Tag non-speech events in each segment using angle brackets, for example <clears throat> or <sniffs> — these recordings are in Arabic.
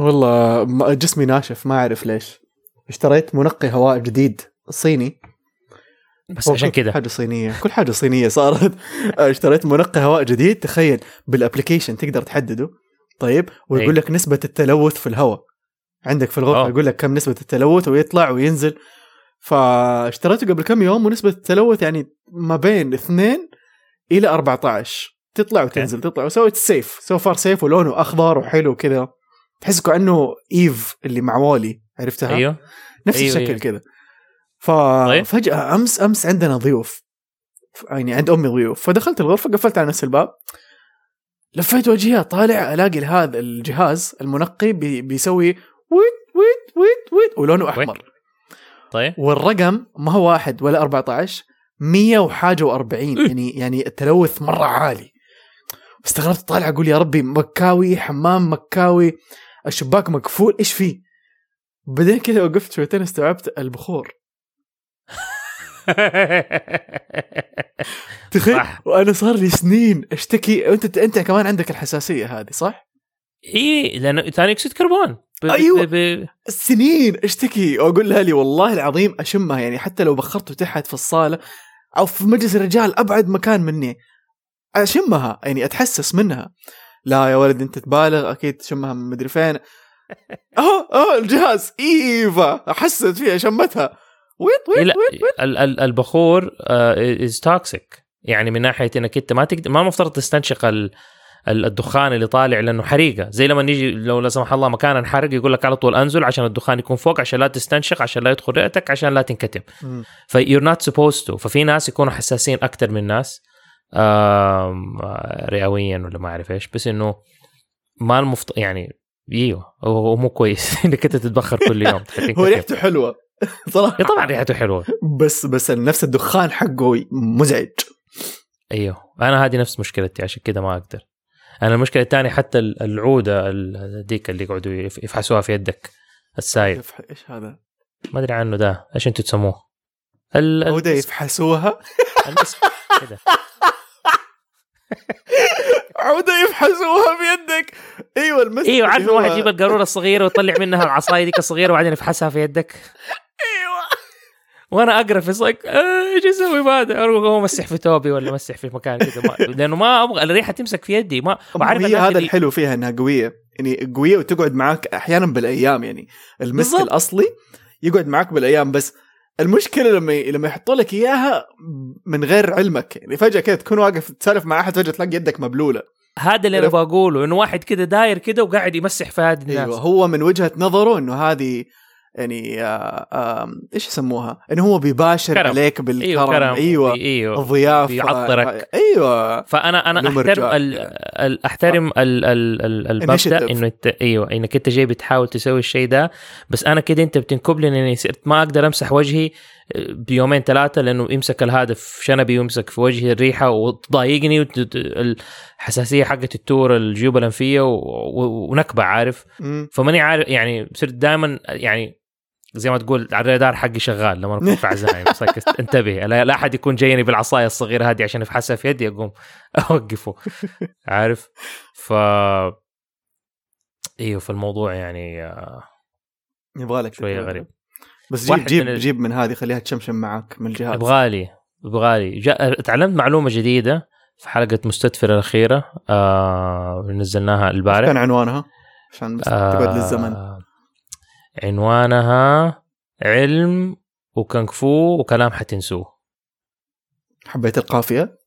والله جسمي ناشف ما أعرف ليش. اشتريت منقي هواء جديد صيني. بس عشان كده. حاجة صينية كل حاجة صينية صارت. <laughs> اشتريت منقي هواء جديد تخيل بال application تقدر تحدده. طيب ويقول إيه. لك نسبة التلوث في الهواء. عندك في الغرفة أوه. يقول لك كم نسبة التلوث ويطلع وينزل. فاشتريته قبل كم يوم ونسبة التلوث يعني ما بين 2 إلى 14 تطلع وتنزل تطلع. وسويت safe so far safe ولونه أخضر وحلو كذا تحس كأنه إيف اللي مع وول إي عرفتها؟ أيوه. نفس أيوة، الشكل أيوة. كذا. طيب. ففجأة أمس أمس عندنا ضيوف. يعني عند أمي ضيوف. فدخلت الغرفة قفلت على نفس الباب. لفيت وجهي طالع ألاقي هذا الجهاز المنقي بي بيسوي ويت ويت ويت ويت ولونه أحمر. طيب. والرقم ما هو واحد ولا 14 100 وحاجة و40 يعني يعني التلوث مرة عالي. استغربت طالع أقول يا ربي مكاوي حمام مكاوي. الشباك مقفول إيش فيه بعدين كذا وقفت شويتين استوعبت البخور <laughs> تخيل. وأنا صار لي سنين أشتكي انت أنت كمان عندك الحساسية هذه صح؟ إي لأنه ثاني أكسيد كربون ب-. ب- ب- سنين أشتكي وأقول لها لي والله العظيم أشمها يعني حتى لو بخرته تحت في الصالة أو في مجلس الرجال أبعد مكان مني أشمها يعني أتحسس منها لا يا ولد انت تبالغ أكيد تشمها من مدري فين. <laughs> اهو اهو الجهاز. إيف حست فيها شمتها. ويط إيه ويط لا ويط ويط ال- ال- البخور is toxic يعني من ناحية إنك أنت ما تقدر ما المفترض تستنشق ال- ال- الدخان اللي طالع لأنه حريقة. زي لما نيجي لو لا سمح الله مكان انحرق يقول لك على طول انزل عشان الدخان يكون فوق عشان لا تستنشق عشان لا يدخل رئتك عشان لا تنكتم. you're not supposed to ففي ناس يكونوا حساسين أكثر من ناس. رئويا ولا ما أعرف إيش بس إنه ما المفت يعني إيوه هو مو كويس. <laughs> إنك أنت تتبخر كل <laughs> يوم. هو ريحته حلوة. <laughs> صراحة. إيه طبعا ريحته حلوة. بس بس نفس الدخان حقه مزعج. إيوه. أنا هذه نفس مشكلتي عشان كذا ما أقدر. أنا المشكلة الثانية حتى ال- العودة ال- ديك اللي يقعدوا يف- يفحصوها في يدك السايل يف- إيش هذا؟ ما أدري عنه ده. إيش أنتم تسموه؟ ال- هو ده المسك- يفحصوها كده. <laughs> عودة يفحصوها بيدك. أيوه المسك أيوه عارف هو- واحد يجيب القارورة الصغيرة ويطلع منها العصاية ديك الصغيره وبعدين يفحصها في يدك؟ أيوه. وأنا أقرأ في صك إيش أسوي بعد؟ أروح امسح في ثوبي ولا امسح في مكان كذا لأنه ما أبغى الريحة تمسك في يدي ما وعارف هي هذا الحلو فيها إنها قوية. يعني قوية وتقعد معك أحيانا بالأيام يعني المسك. الأصلي يقعد معك بالأيام بس المشكلة لما لما يحطوا لك إياها من غير علمك. يعني فجأة كده تكون واقف تسولف مع أحد فجأة تلاقي يدك مبلولة. هذا اللي أنا؟ بقوله إنه واحد كده داير كده وقاعد يمسح في هذه الناس. أيوه هو من وجهة نظره إنه هذه يعني آه إيش يسموها؟ انه هو بيباشر كرم. عليك بالكرم أيوه كرم أيوه الضيافة بيعطرك. أيوه فأنا أنا أحترم. ال ال أحترم ال ال ال المبدا. إنه انت أيوه إنك أنت جاي بتحاول تسوي الشيء ده بس أنا كده أنت بتنكب لي إني صرت ما أقدر أمسح وجهي بيومين ثلاثة لأنه يمسك الهدف شنبي ويمسك في وجهي الريحة وتضايقني وت- الحساسية حقت التور الجيوب الأنفية ونكبة عارف. فماني عارف يعني صرت دائما يعني زي ما تقول على الرادار حقي شغال لما أكون في عزايم. <laughs> انتبه لا أحد يكون جايني بالعصاية الصغيرة هذه عشان يفحسها في يدي أقوم <laughs> أوقفه عارف؟ ف إيوه في الموضوع يعني آه، يبغى لك شوية غريب. بس جيب جيب من جيب من هذه خليها تشمشم معك من الجهاز. يبغالي يبغالي جا- تعلمت معلومة جديدة في حلقة مستدفر الأخيرة آه نزلناها كان البارح عنوانها؟ عشان بس تقعد للزمن. آه عنوانها علم وكونغ فو وكلام حتنسوه. حبيت القافية؟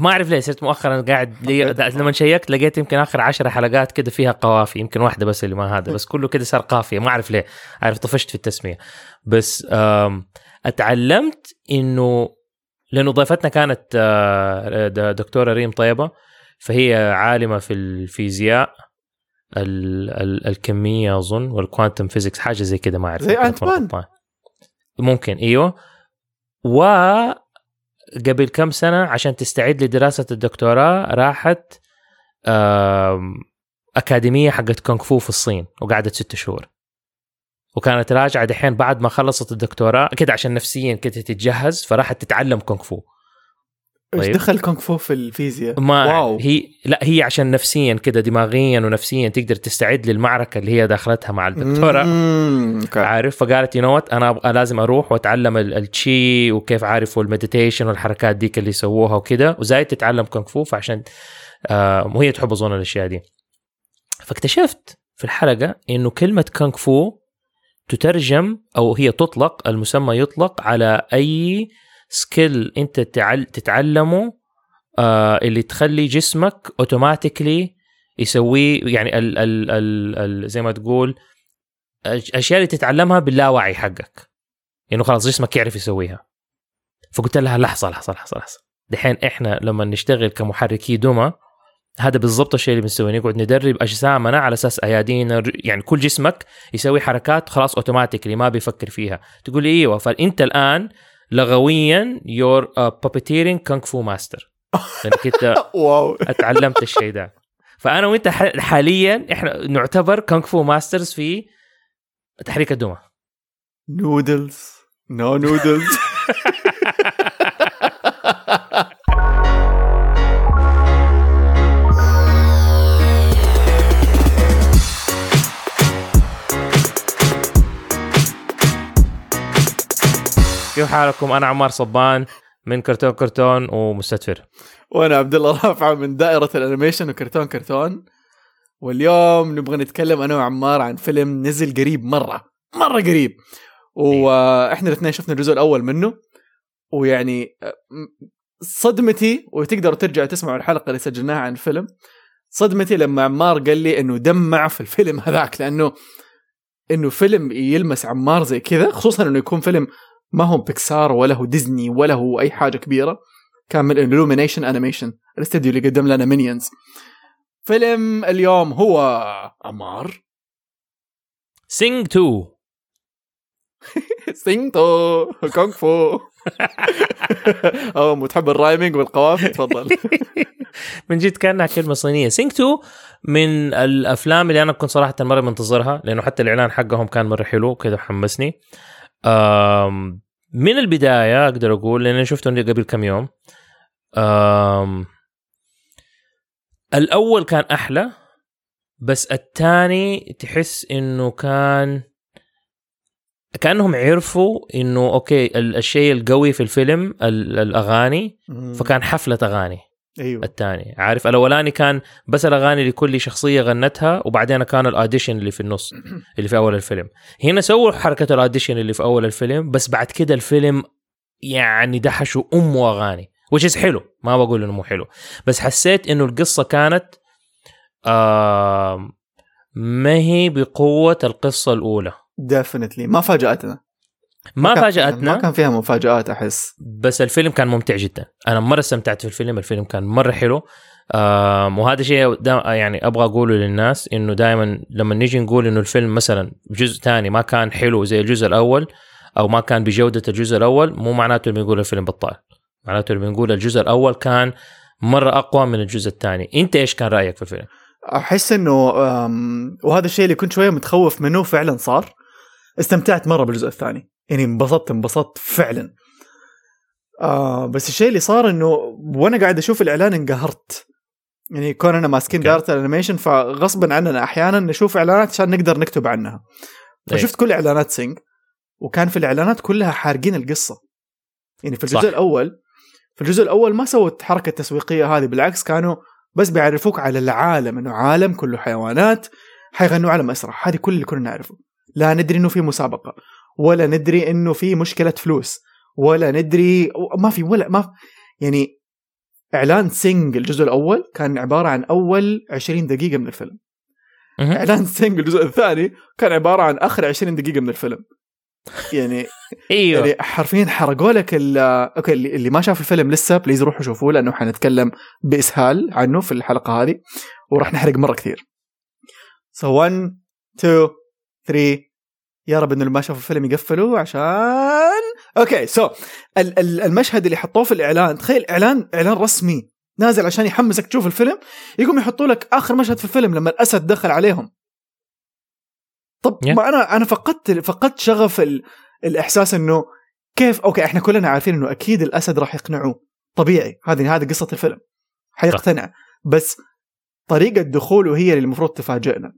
ما أعرف ليه صرت مؤخرا قاعد لي. لما شيكت لقيت يمكن آخر عشر حلقات كده فيها قوافي يمكن واحدة بس اللي ما هذا بس كله كده صار قافية ما أعرف ليه عارف طفشت في التسمية بس أتعلمت إنه لأنه ضيفتنا كانت آه، د- دكتورة ريم طيبة فهي عالمة في الفيزياء ال ال الكمية أظن وال quantum physics حاجة زي كده ما أعرف زي ما. غلطان. ممكن إيوه و قبل كم سنة عشان تستعد لدراسة الدكتوراه راحت أكاديمية حقت كونغ فو في الصين وقعدت ست شهور. وكانت راجعة دحين بعد ما خلصت الدكتوراه كده عشان نفسيا كده تتجهز فراحت تتعلم كونغ فو. إيش طيب. دخل كونغ فو في الفيزياء؟ ما wow. هي لا هي عشان نفسيا كده دماغيا ونفسيا تقدر تستعد للمعركة اللي هي داخلتها مع الدكتورة. عارف؟ فقالت you أنا أبغى لازم أروح وأتعلم ال- التشي وكيف عارف وال meditation والحركات ديك اللي يسووها وكده. وزايد تتعلم كونغ فو فعشان آه وهي تحب أظن الأشياء دي. فاكتشفت في الحلقة إنه كلمة كونغ فو تترجم أو هي تطلق المسمى يطلق على أي skill انت تعل تتعلمه آه اللي تخلي جسمك automatically يسويه يعني ال ال ال ال زي ما تقول الاشياء اللي تتعلمها باللاوعي حقك. انه خلاص جسمك يعرف يسويها. فقلت لها لحظة لحظة لحظة لحظة. دحين إحنا لما نشتغل كمحركي دمى هذا بالضبط الشيء اللي بنسويه. نقعد ندرب أجسامنا على أساس ايادينا يعني كل جسمك يسوي حركات خلاص automatically ما بيفكر فيها. تقول لي إيوه فأنت الآن لغويا you're puppeteering kung fu master لانك انت wow. اتعلمت الشيء ده. فأنا وأنت حاليا إحنا نعتبر kung fu masters في تحريك الدمى. noodles no noodles كيف حالكم. أنا عمار صبان من كرتون كرتون ومستدفر. وأنا عبد الله رافعه من دائرة الأنيميشن وكرتون كرتون. واليوم نبغى نتكلم أنا وعمار عن فيلم نزل قريب مرة مرة قريب. وإحنا الاثنين شفنا الجزء الأول منه. ويعني صدمتي وتقدروا ترجعوا تسمعوا الحلقة اللي سجلناها عن الفيلم. صدمتي لما عمار قال لي إنه دمع في الفيلم <laughs> هذاك لأنه إنه فيلم يلمس عمار زي كذا خصوصا إنه يكون فيلم ما هو بيكسار ولا هو ديزني ولا هو أي حاجة كبيرة. كان من Illumination animation الاستديو اللي قدم لنا Minions فيلم اليوم هو عمار Sing 2 Sing Two kung fu أو متحب ال rhyming والقوافي تفضل. <laughs> من جد كأنها كلمة صينية. Sing 2 من الأفلام اللي أنا كنت صراحة مرة منتظرها لأنه حتى الإعلان حقهم كان مرة حلو كذا حمسني. من البداية أقدر أقول لأن شفته قبل كم يوم الأول كان أحلى بس الثاني تحس إنه كان كأنهم عرفوا إنه أوكي ال- الشيء القوي في الفيلم ال- الأغاني فكان حفلة أغاني. أيوه. الثاني عارف الأولاني كان بس الأغاني لكل شخصية غنتها وبعدين كان ال audition اللي في النص <clears throat> اللي في أول الفيلم. هنا سووا حركة ال audition اللي في أول الفيلم بس بعد كده الفيلم يعني دحشوا امه اغاني وش حلو. ما بقول إنه مو حلو. بس حسيت إنه القصة كانت آه ما هي بقوة القصة الأولى. definitely ما فاجأتنا. ما فاجأتنا. ما كان فيها مفاجآت أحس. بس الفيلم كان ممتع جدا. أنا مرة استمتعت في الفيلم الفيلم كان مرة حلو. وهذا شيء يعني أبغى أقوله للناس إنه دائما لما نيجي نقول إنه الفيلم مثلا جزء ثاني ما كان حلو زي الجزء الأول أو ما كان بجودة الجزء الأول مو معناته إنه بنقول الفيلم بطال. معناته إنه بنقول الجزء الأول كان مرة أقوى من الجزء الثاني. أنت إيش كان رأيك في الفيلم؟ أحس إنه وهذا الشيء اللي كنت شوية متخوف منه فعلا صار. استمتعت مرة بالجزء الثاني. يعني انبسطت انبسطت فعلا. آه بس الشيء اللي صار إنه وأنا قاعد أشوف الإعلان انقهرت. يعني كون إننا ماسكين okay. دائره ال animation فغصبا عننا أحيانا نشوف إعلانات عشان نقدر نكتب عنها. فشفت كل إعلانات Sing وكان في الإعلانات كلها حارقين القصة. يعني في الجزء صح. الأول في الجزء الأول ما سووا الحركه التسويقيه هذه بالعكس كانوا بس بيعرفوك على العالم إنه عالم كله حيوانات حيغنوا على مسرح. هذه كل اللي كنا نعرفه. لا ندري إنه في مسابقة. ولا ندري إنه في مشكلة فلوس ولا ندري ما في ولا ما في يعني إعلان Sing الجزء الأول كان عبارة عن أول 20 دقيقة من الفيلم. إعلان Sing الجزء الثاني كان عبارة عن آخر 20 دقيقة من الفيلم يعني <laughs> أيوه يعني حرفيا حرقوا لك okay اللي اللي ما شاف الفيلم لسه please روحوا شوفوه لأنه حنتكلم بإسهال عنه في الحلقة هذه وراح نحرق مرة كثير. so 1 2 3 يا رب إنه اللي ما شافوا الفيلم يقفلوا عشان okay so ال- ال- المشهد اللي حطوه في الإعلان تخيل اعلان إعلان رسمي نازل عشان يحمسك تشوف الفيلم يقوم يحطوا لك آخر مشهد في الفيلم لما الأسد دخل عليهم. طب Yeah. ما أنا أنا فقدت فقدت شغف ال... الإحساس إنه كيف okay إحنا كلنا عارفين إنه أكيد الأسد راح يقنعوه. طبيعي هذه هذه قصة الفيلم. حيقتنع. بس طريقة دخوله هي اللي المفروض تفاجئنا.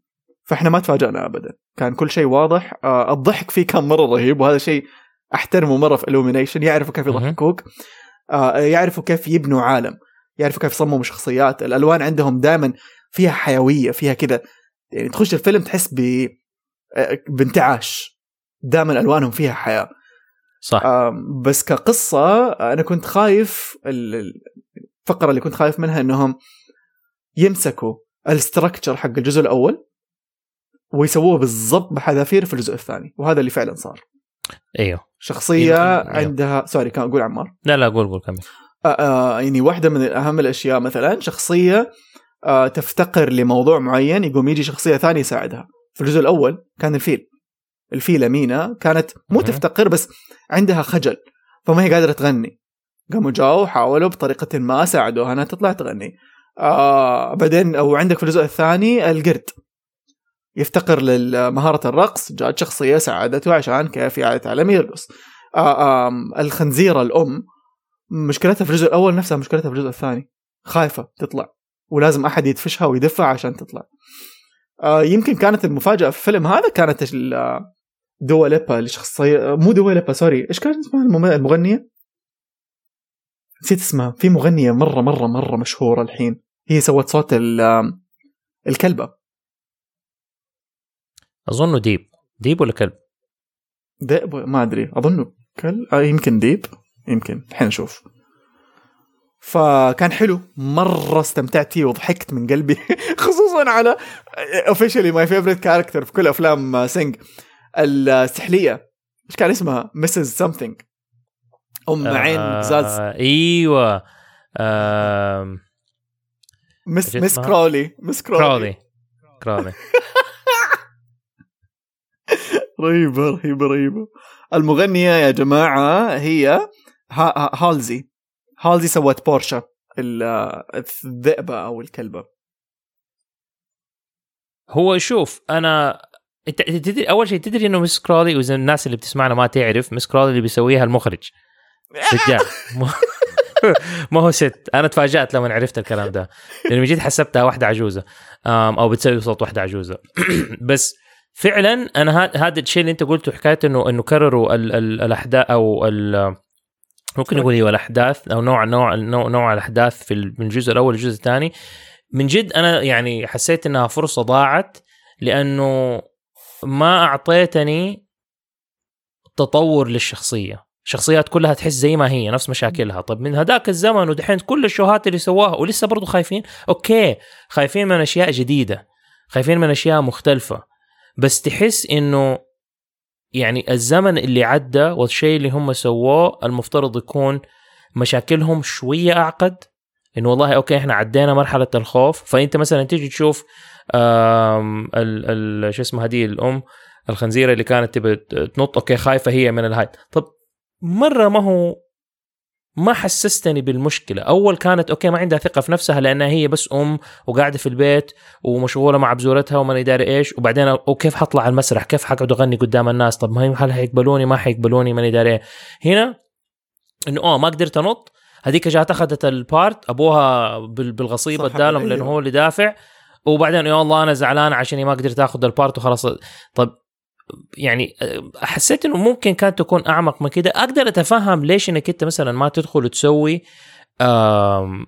فإحنا ما تفاجئنا ابدا. كان كل شيء واضح. آه الضحك فيه كان مرة رهيب وهذا شيء أحترمه مرة في Illumination يعرفوا كيف. يضحكوك. آه يعرفوا كيف يبنوا عالم. يعرفوا كيف يصمموا شخصيات. الألوان عندهم دائما فيها حيوية فيها كذا. يعني تخش الفيلم تحس ب آه، بانتعاش. دائما ألوانهم فيها حياة. صح. آم، بس كقصة أنا كنت خايف ال- ال- الفقرة اللي كنت خايف منها إنهم يمسكوا ال structure حق الجزء الأول. ويسووه بالضبط بحذافير في الجزء الثاني وهذا اللي فعلا صار. إيوه. شخصية يمكن- أيوه. عندها sorry كان أقول عمار. لا لا قول قول كمل. آه، آه، يعني واحدة من أهم الأشياء مثلا شخصية آه، تفتقر لموضوع معين يقوم يجي شخصية ثانية يساعدها. في الجزء الأول كان الفيل. الفيلة مينا كانت مو. تفتقر بس عندها خجل فما هي قادرة تغني. قاموا جاوا حاولوا بطريقة ما ساعدوها إنها تطلع تغني. آه بعدين أو عندك في الجزء الثاني القرد. يفتقر لمهارة الرقص جاءت شخصية ساعدته عشان كيف يتعلم يرقص آه آم، الخنزيرة الأم مشكلتها في الجزء الأول نفسها مشكلتها في الجزء الثاني. خايفة تطلع ولازم أحد يدفشها ويدفع عشان تطلع. آه يمكن كانت المفاجأة في الفيلم هذا كانت ال- Dua Lipa الشخصية مو Dua Lipa sorry. إيش كانت اسمها المغنية؟ نسيت اسمها. في مغنية مرة مرة مرة مشهورة الحين. هي سوت صوت ال- الكلبة. أظنه ديب. ديب ولا كلب؟ ديب ما أدري. أظنه كل آه يمكن ديب. يمكن. الحين أشوف فكان حلو. مرة استمتعت فيه وضحكت من قلبي. <laughs> خصوصا على officially my favorite character في كل أفلام Sing السحلية. إيش كان اسمها؟ Mrs. something أم عين قزاز آه أيوه آه Miss Miss؟ Crawly Miss Crawly Crawly رهيبة رهيبة رهيبة. المغنية يا جماعة هي ها- ها- Halsey. Halsey سوت Porsha ال- الذئبة أو الكلبة. هو شوف أنا أنت تدري أول شيء تدري إنه Miss Crawly وإذا الناس اللي بتسمعنا ما تعرف Miss Crawly اللي بيسويها المخرج. <laughs> رجال ما هو ست. أنا تفاجأت لما عرفت الكلام ده. من جد حسبتها واحدة عجوزة. أو بتسوي صوت واحدة عجوزة. <clears throat> بس فعلا أنا هذا الشيء اللي أنت قلته حكاية إنه إنه كرروا ال- ال- الاحداث أو ممكن نقول أيوه الاحداث أو نوع نوع نوع, نوع الأحداث في من الجزء الأول للجزء الثاني. من جد أنا يعني حسيت إنها فرصة ضاعت لأنه ما أعطيتني تطور للشخصية. شخصيات كلها تحس زي ما هي نفس مشاكلها. طب من هذاك الزمن ودحين كل الشوهات اللي سواها ولسه برضو خايفين okay خايفين من أشياء جديدة خايفين من أشياء مختلفة. بس تحس إنه يعني الزمن اللي عدى والشيء اللي هم سووه المفترض يكون مشاكلهم شوية أعقد. إنه والله okay إحنا عدينا مرحلة الخوف. فأنت مثلا تيجي تشوف ال شو اسمها هذه الأم الخنزيره اللي كانت تبي تنط okay خايفة هي من الهاي طب مرة ما هو ما حسستني بالمشكلة. أول كانت okay ما عندها ثقة في نفسها لأنها هي بس أم وقاعدة في البيت ومشغولة مع بزورتها وما داري إيش. وبعدين وكيف حطلع على المسرح؟ كيف حقعد اغني قدام الناس؟ طب ما هي هل حيقبلوني ما حيقبلوني؟ ماني داري إيه. هنا إنه آه ما قدرت أنط. هذيك جات أخذت ال part أبوها بال- بالغصيبه ادالهم أيوه. لأنه هو اللي دافع. وبعدين يا الله أنا زعلان عشان ما قدرت آخذ البارت وخلاص. طب يعني حسيت إنه ممكن كانت تكون أعمق من كده. أقدر أتفهم ليش إنك أنت مثلا ما تدخل وتسوي آم،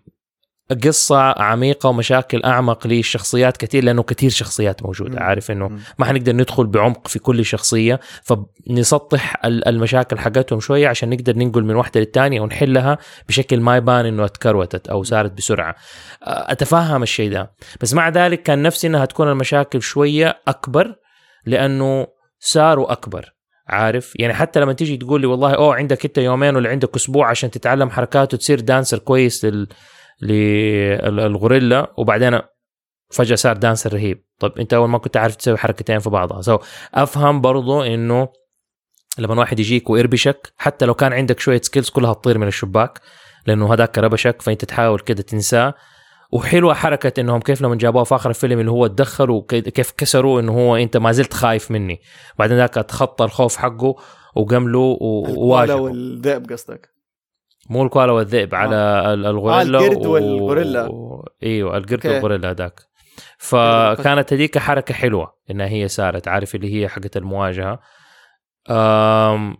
قصة عميقة ومشاكل أعمق للشخصيات كثير لأنه كثير شخصيات موجودة. مم. عارف مم. ما حنقدر ندخل بعمق في كل شخصية فنسطح ال- المشاكل حقتهم شوية عشان نقدر ننقل من واحدة للثانية ونحلها بشكل ما يبان إنه اتكروتت أو صارت بسرعة. أه، أتفهم الشيء ده. بس مع ذلك كان نفسي إنها تكون المشاكل شوية أكبر لأنه صاروا أكبر عارف؟ يعني حتى لما تيجي تقول لي والله أوه عندك أنت يومين ولا عندك أسبوع عشان تتعلم حركات وتصير dancer كويس لل للغوريلا وبعدين فجأة صار dancer رهيب. طب أنت أول ما كنت عارف تسوي حركتين في بعضها. so أفهم برضو إنه لما واحد يجيك ويربشك حتى لو كان عندك شوية skills كلها تطير من الشباك لأنه هذاك ربشك فأنت تحاول كده تنساه. وحلوة حركة إنهم كيف لما جابوها في آخر الفيلم اللي هو تدخلوا كيف كسروا إنه هو أنت ما زلت خايف مني. بعدين ذاك تخطى الخوف حقه وقام له وواجهه. والذئب قصدك؟ مو الكوالا والذئب على ال- الغوريلا آه، القرد والغوريلا. و... إيوه القرد okay. والغوريلا هذاك فكانت هذيك حركة حلوة انها هي سارت عارف اللي هي حقت المواجهة. أم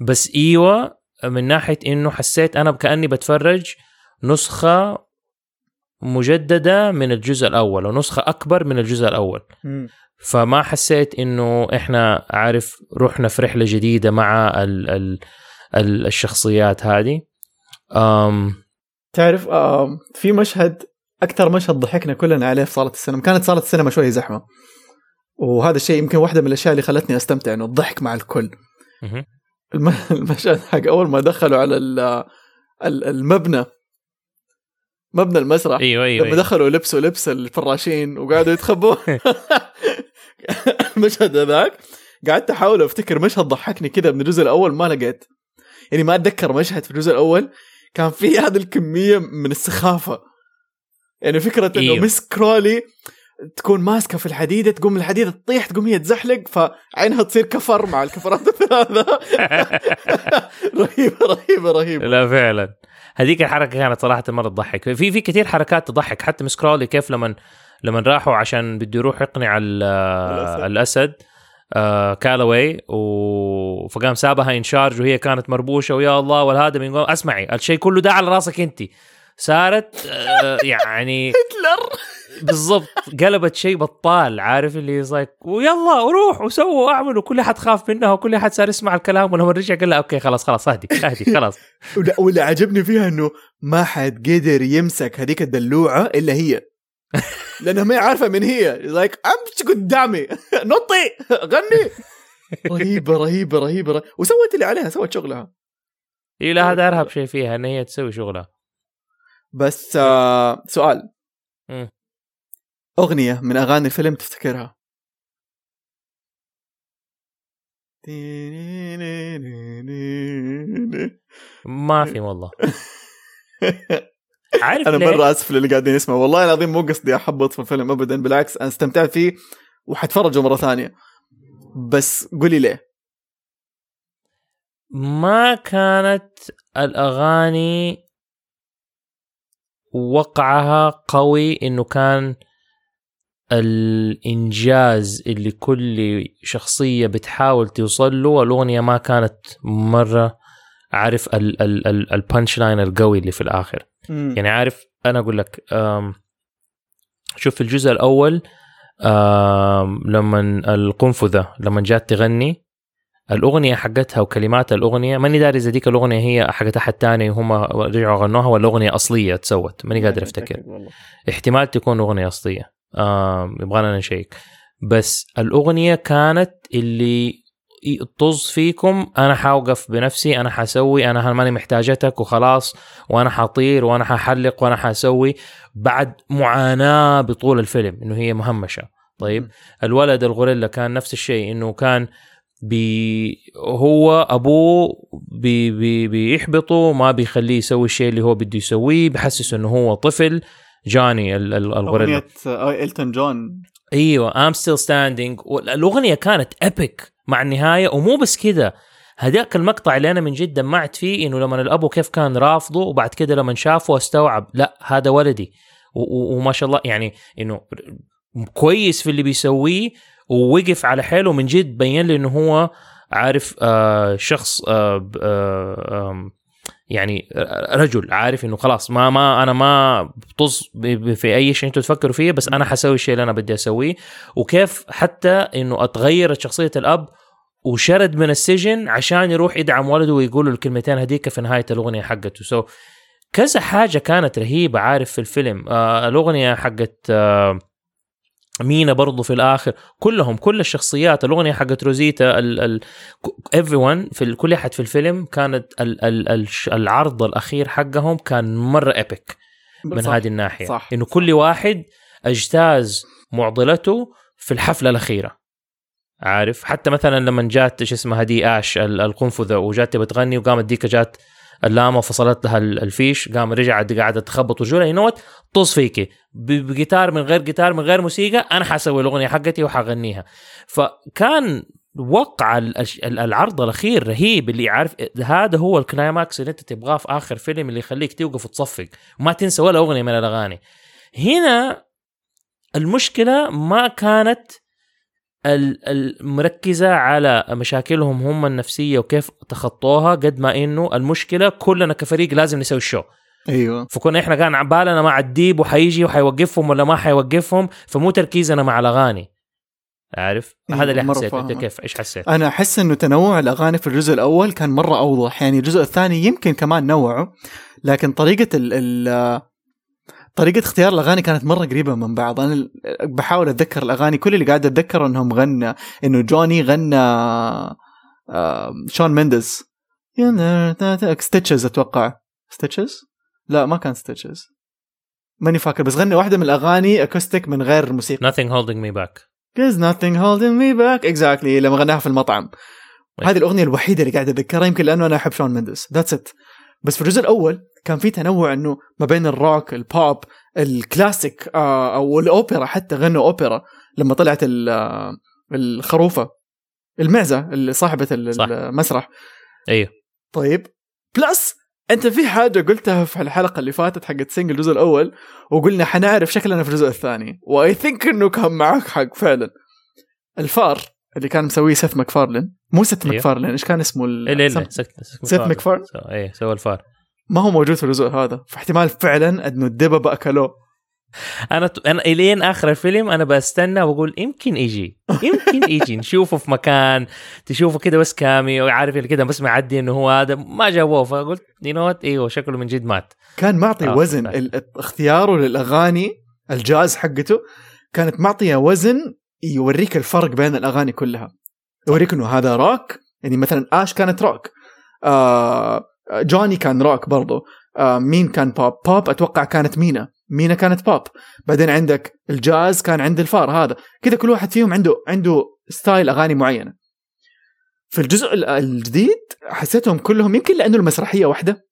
بس إيوه من ناحية إنه حسيت أنا كاني بتفرج نسخة مجددة من الجزء الأول ونسخة أكبر من الجزء الأول. مم. فما حسيت إنه إحنا عارف رحنا في رحلة جديدة مع ال ال ال الشخصيات هذه. أم تعرف آه في مشهد أكثر مشهد ضحكنا كلنا عليه في صالة السينما. كانت صالة السينما شوي زحمة. وهذا الشيء يمكن واحدة من الأشياء اللي خلتني أستمتع إنه الضحك مع الكل. <laughs> المشهد حق أول ما دخلوا على ال- ال- المبنى مبنى المسرح. إيوه إيوه, لما أيوة. دخلوا لبسوا لبس الفراشين وقعدوا يتخبوا. <laughs> المشهد هذاك. قعدت أحاول أفتكر مشهد ضحكني كذا من الجزء الأول ما لقيت. يعني ما أتذكر مشهد في الجزء الأول كان في هذه الكمية من السخافة. يعني فكرة إنه أيوه. مس كرولي تكون ماسكة في الحديدة تقوم الحديدة تطيح تقوم هي تزحلق فعينها تصير كفر مع الكفرات <laughs> الثلاثه <laughs> رهيبة رهيبة رهيبة. لا فعلا. هذيك الحركة كانت صراحة مرة تضحك. في في كثير حركات تضحك حتى مسكرولي كيف لما لما راحوا عشان بده يروح يقنع ال- الأسد. الأسد آه Calloway و... فقام سابها in charge وهي كانت مربوشة ويا الله والهذا من اسمعي الشيء كله ده على راسك انت صارت آه يعني <laughs> هتلر. بالضبط. قلبت شيء بطال عارف اللي زيك ويلا وروح وسووا واعملوا كل أحد خاف منها وكل أحد صار يسمع الكلام ولما رجع قال لها okay خلاص خلاص اهدي اهدي خلاص. <laughs> واللي عجبني فيها إنه ما حد قدر يمسك هذيك الدلوعة إلا هي. <laughs> لأنها ما هي عارفة من هي. لايك أمشي قدامي. <laughs> نطي. غني. رهيبة رهيبة رهيبة رهيبة. وسوت اللي عليها سوت شغلها. إي لا هذا ارهب شيء فيها إن هي تسوي شغلها. بس آه سؤال. مم. أغنية من أغاني الفيلم تفتكرها؟ ما في <laughs> والله. عارف أنا؟ مرة آسف للي قاعدين يسمعوا. والله العظيم مو قصدي أحبط في الفيلم ابدا بالعكس أنا استمتعت فيه وحتفرجه مرة ثانية. بس قولي ليه. ما كانت الأغاني وقعها قوي إنه كان الإنجاز اللي كل شخصية بتحاول توصل له الاغنيه ما كانت مرة عارف ال- ال- ال- ال punch line القوي اللي في الآخر. يعني عارف أنا أقول لك شوف في الجزء الأول لما القنفذة لما جات تغني الأغنية حقتها وكلمات الأغنية ماني داري إذا ديك الأغنية هي حقت أحد تاني وهم رجعوا غنوها ولا اغنيه أصلية تصدق ماني قادر أفتكر. احتمال تكون أغنية أصلية. يبغانا ن check. بس الأغنية كانت اللي طز فيكم أنا حوقف بنفسي أنا حسوي أنا ماني محتاجتك وخلاص وأنا حطير وأنا ححلق وأنا حسوي بعد معاناة بطول الفيلم إنه هي مهمشة. طيب؟ الولد الغوريلا كان نفس الشيء إنه كان بي هو أبوه بي بي بيحبطه ما بيخليه يسوي الشيء اللي هو بده يسويه بحسسه إنه هو طفل. ال- الغوريلا. أغنية آه، Elton John. إيوه I'm still standing الأغنية كانت epic مع النهاية ومو بس كذا هذاك المقطع اللي أنا من جد دمعت فيه إنه لما الأبو كيف كان رافضه وبعد كده لما شافه استوعب لا هذا ولدي. وما شاء الله يعني إنه كويس في اللي بيسويه ووقف على حيله. من جد بين لي إنه هو عارف آه شخص آه آه يعني رجل عارف إنه خلاص ما ما أنا ما بطز في أي شيء أنتم تفكروا فيه بس أنا حسوي الشيء اللي أنا بدي أسويه. وكيف حتى إنه اتغيرت شخصية الأب وشرد من السجن عشان يروح يدعم ولده ويقول له الكلمتين هذيك في نهاية الأغنية حقته. سو so, كذا حاجة كانت رهيبة عارف في الفيلم. آه الأغنية حقت آه مينا برضو في الآخر كلهم كل الشخصيات الأغنية حقت روزيتا ال ال everyone في كل أحد في الفيلم كانت ال ال ال العرض الأخير حقهم كان مرة ايبك من. هذه الناحية صح. إنه كل واحد أجتاز معضلته في الحفلة الأخيرة عارف حتى مثلا لما جات شو اسمها دي آش ال- القنفذة وجات تبغى تغني وقامت ديك جات اللامة وفصلت لها ال- الفيش قام رجعت قاعدة تخبط وجولها ينوت طز فيكي. بجيتار من غير جيتار من غير موسيقى أنا حسوي الأغنية حقتي وحغنيها فكان وقع العرض الأخير رهيب اللي عارف هذا هو ال climax اللي أنت تبغاه في آخر فيلم اللي يخليك توقف وتصفق. وما تنسى ولا أغنية من الأغاني. هنا المشكلة ما كانت ال- المركزه على مشاكلهم هم النفسية وكيف تخطوها قد ما إنه المشكلة كلنا كفريق لازم نسوي ال show أيوه. فكنا إحنا كان على بالنا مع الديب وحيجي وحيوقفهم ولا ما حيوقفهم فمو تركيزنا مع الأغاني. عارف؟ أيوة، هذا اللي حسيت. أنت. كيف؟ إيش حسيت؟ أنا أحس إنه تنوع الأغاني في الجزء الأول كان مرة أوضح. يعني الجزء الثاني يمكن كمان نوعه لكن طريقة ال ال طريقة اختيار الأغاني كانت مرة قريبة من بعض، أنا بحاول أتذكر الأغاني كل اللي قاعد أتذكره إنهم غنى إنه جوني غنى آه، Shawn Mendes. Stitches أتوقع. Stitches؟ لا ما كان Stitches ماني فاكر بس غنى واحدة من الأغاني acoustic من غير موسيقى. Nothing holding me back. There's nothing holding me back. Exactly لما غناها في المطعم. هذه الأغنية الوحيدة اللي قاعد أتذكرها يمكن لأنه أنا أحب Shawn Mendes that's it بس في الجزء الأول كان في تنوع إنه ما بين ال rock ال pop الكلاسيك آه أو الأوبرا حتى غنوا أوبرا لما طلعت آه، الخروفة. المعزة اللي صاحبة ال- صح. المسرح. أيوه. طيب plus أنت في حاجة قلتها في الحلقة اللي فاتت حقت Sing لل الجزء الأول وقلنا حنعرف شكلنا في الجزء الثاني. و I think إنه كان معك حق فعلا. الفار اللي كان مسويه Seth MacFarlane. مو Seth أيوه. MacFarlane إيش كان اسمه ال- الا الا سك- سك- Seth MacFarlane. إيه سوى الفار. ما هو موجود في الجزء هذا. فاحتمال فعلا إنه الدبب اكلوه أنا ت... أنا إلين آخر الفيلم أنا بستنى وأقول يمكن يجي. يمكن يجي. نشوفه في مكان تشوفه كده بس cameo وعارف اللي كده بس معدي إنه هو هذا. ما جابوه فقلت يو إيوه شكله من جد مات. كان معطي آه، وزن. ال- اختياره للأغاني الجاز حقته. كانت معطية وزن يوريك الفرق بين الأغاني كلها. يوريك إنه هذا روك يعني مثلا آش كانت روك آه جوني كان روك برضو. آه مين كان pop؟ pop أتوقع كانت مينا. مينا كانت بوب. بعدين عندك الجاز كان عند الفار هذا. كذا كل واحد فيهم عنده عنده style أغاني معينة. في الجزء ال- الجديد حسيتهم كلهم يمكن لأنه المسرحية واحدة.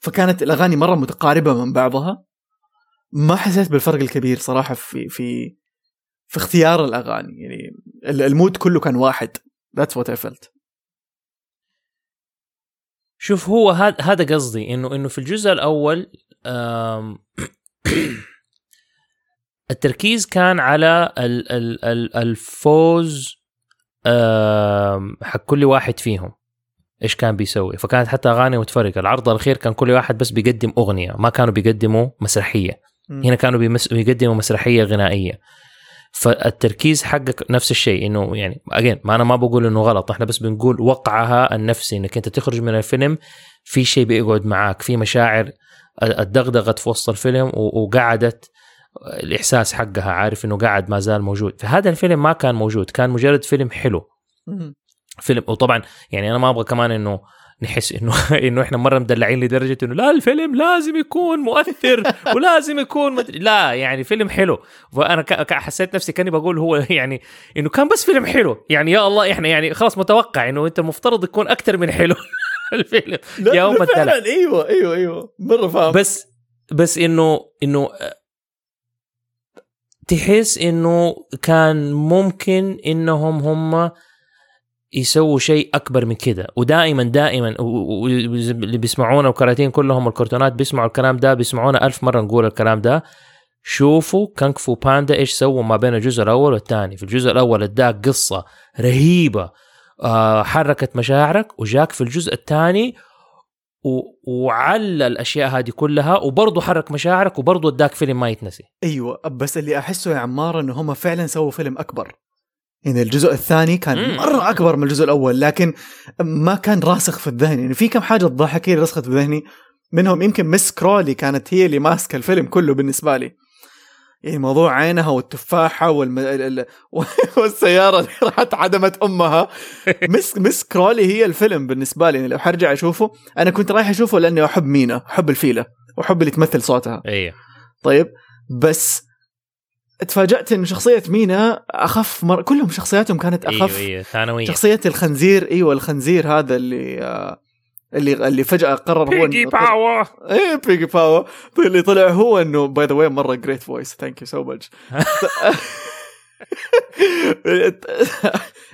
فكانت الأغاني مرة متقاربة من بعضها. ما حسيت بالفرق الكبير صراحة في في في اختيار الأغاني يعني ال- ال mood كله كان واحد. that's what I felt شوف هو هذا هذا قصدي إنه إنه في الجزء الأول <coughs> التركيز كان على ال ال ال الفوز حق كل واحد فيهم. إيش كان بيسوي؟ فكانت حتى أغاني متفرقة. العرض الأخير كان كل واحد بس بيقدم أغنية ما كانوا بيقدموا مسرحية. هنا كانوا. بيقدموا مسرحية غنائية. فالتركيز حقك نفس الشيء إنه يعني اجين ما أنا ما بقول إنه غلط إحنا بس بنقول وقعها النفسي إنك أنت تخرج من الفيلم في شيء بيقعد معاك في مشاعر اتدغدغت في وسط الفيلم وقعدت الإحساس حقها عارف إنه قاعد ما زال موجود. فهذا الفيلم ما كان موجود كان مجرد فيلم حلو. فيلم وطبعا يعني أنا ما أبغى كمان إنه نحس إنه <laughs> إنه إحنا مرة مدلعين لدرجة إنه لا الفيلم لازم يكون مؤثر ولازم يكون مدري لا يعني فيلم حلو. ك- حسيت نفسي كأني بقول هو يعني إنه كان بس فيلم حلو. يعني يا الله إحنا يعني خلاص متوقع إنه أنت المفترض يكون أكثر من حلو <laughs> الفيلم. لا يا الدلع. فعلا أيوه أيوه أيوه مرة فاهم. بس بس إنه إنه تحس إنه كان ممكن إنهم هم يسووا شيء أكبر من كده. ودائما دائما اللي بيسمعونا الكراتين كلهم الكرتونات بيسمعوا الكلام ده بيسمعونا ألف مرة نقول الكلام ده. شوفوا كونغ فو باندا إيش سووا ما بين الجزء الأول والثاني. في الجزء الأول اداك قصة رهيبة آه حركت مشاعرك وجاك في الجزء الثاني وعلى الأشياء هذه كلها وبرضه حرك مشاعرك وبرضه أداك فيلم ما يتنسي. أيوه بس اللي أحسه يا عمار إنه هم فعلا سووا فيلم أكبر. يعني الجزء الثاني كان. مرة أكبر من الجزء الأول لكن ما كان راسخ في الذهن. يعني في كم حاجة تضحك هي اللي رسخت في ذهني منهم يمكن مس كرولي كانت هي اللي ماسكة الفيلم كله بالنسبة لي. يعني موضوع عينها والتفاحة والم... ال- ال- <laughs> والسيارة اللي راحت عدمت أمها. <laughs> Miss Miss Crawly هي الفيلم بالنسبة لي. يعني لو حرجع أشوفه أنا كنت رايح أشوفه لأني أحب مينا أحب الفيلة وأحب اللي تمثل صوتها. أيوه طيب بس اتفاجأت إن شخصية مينا أخف مر... كلهم شخصياتهم كانت أخف. إيوه ثانوية. شخصية الخنزير إيوه الخنزير هذا اللي آه، اللي اللي فجأة قرر هو piggy power إيه piggy power اللي طلع هو إنه by the way مرة great voice thank you so much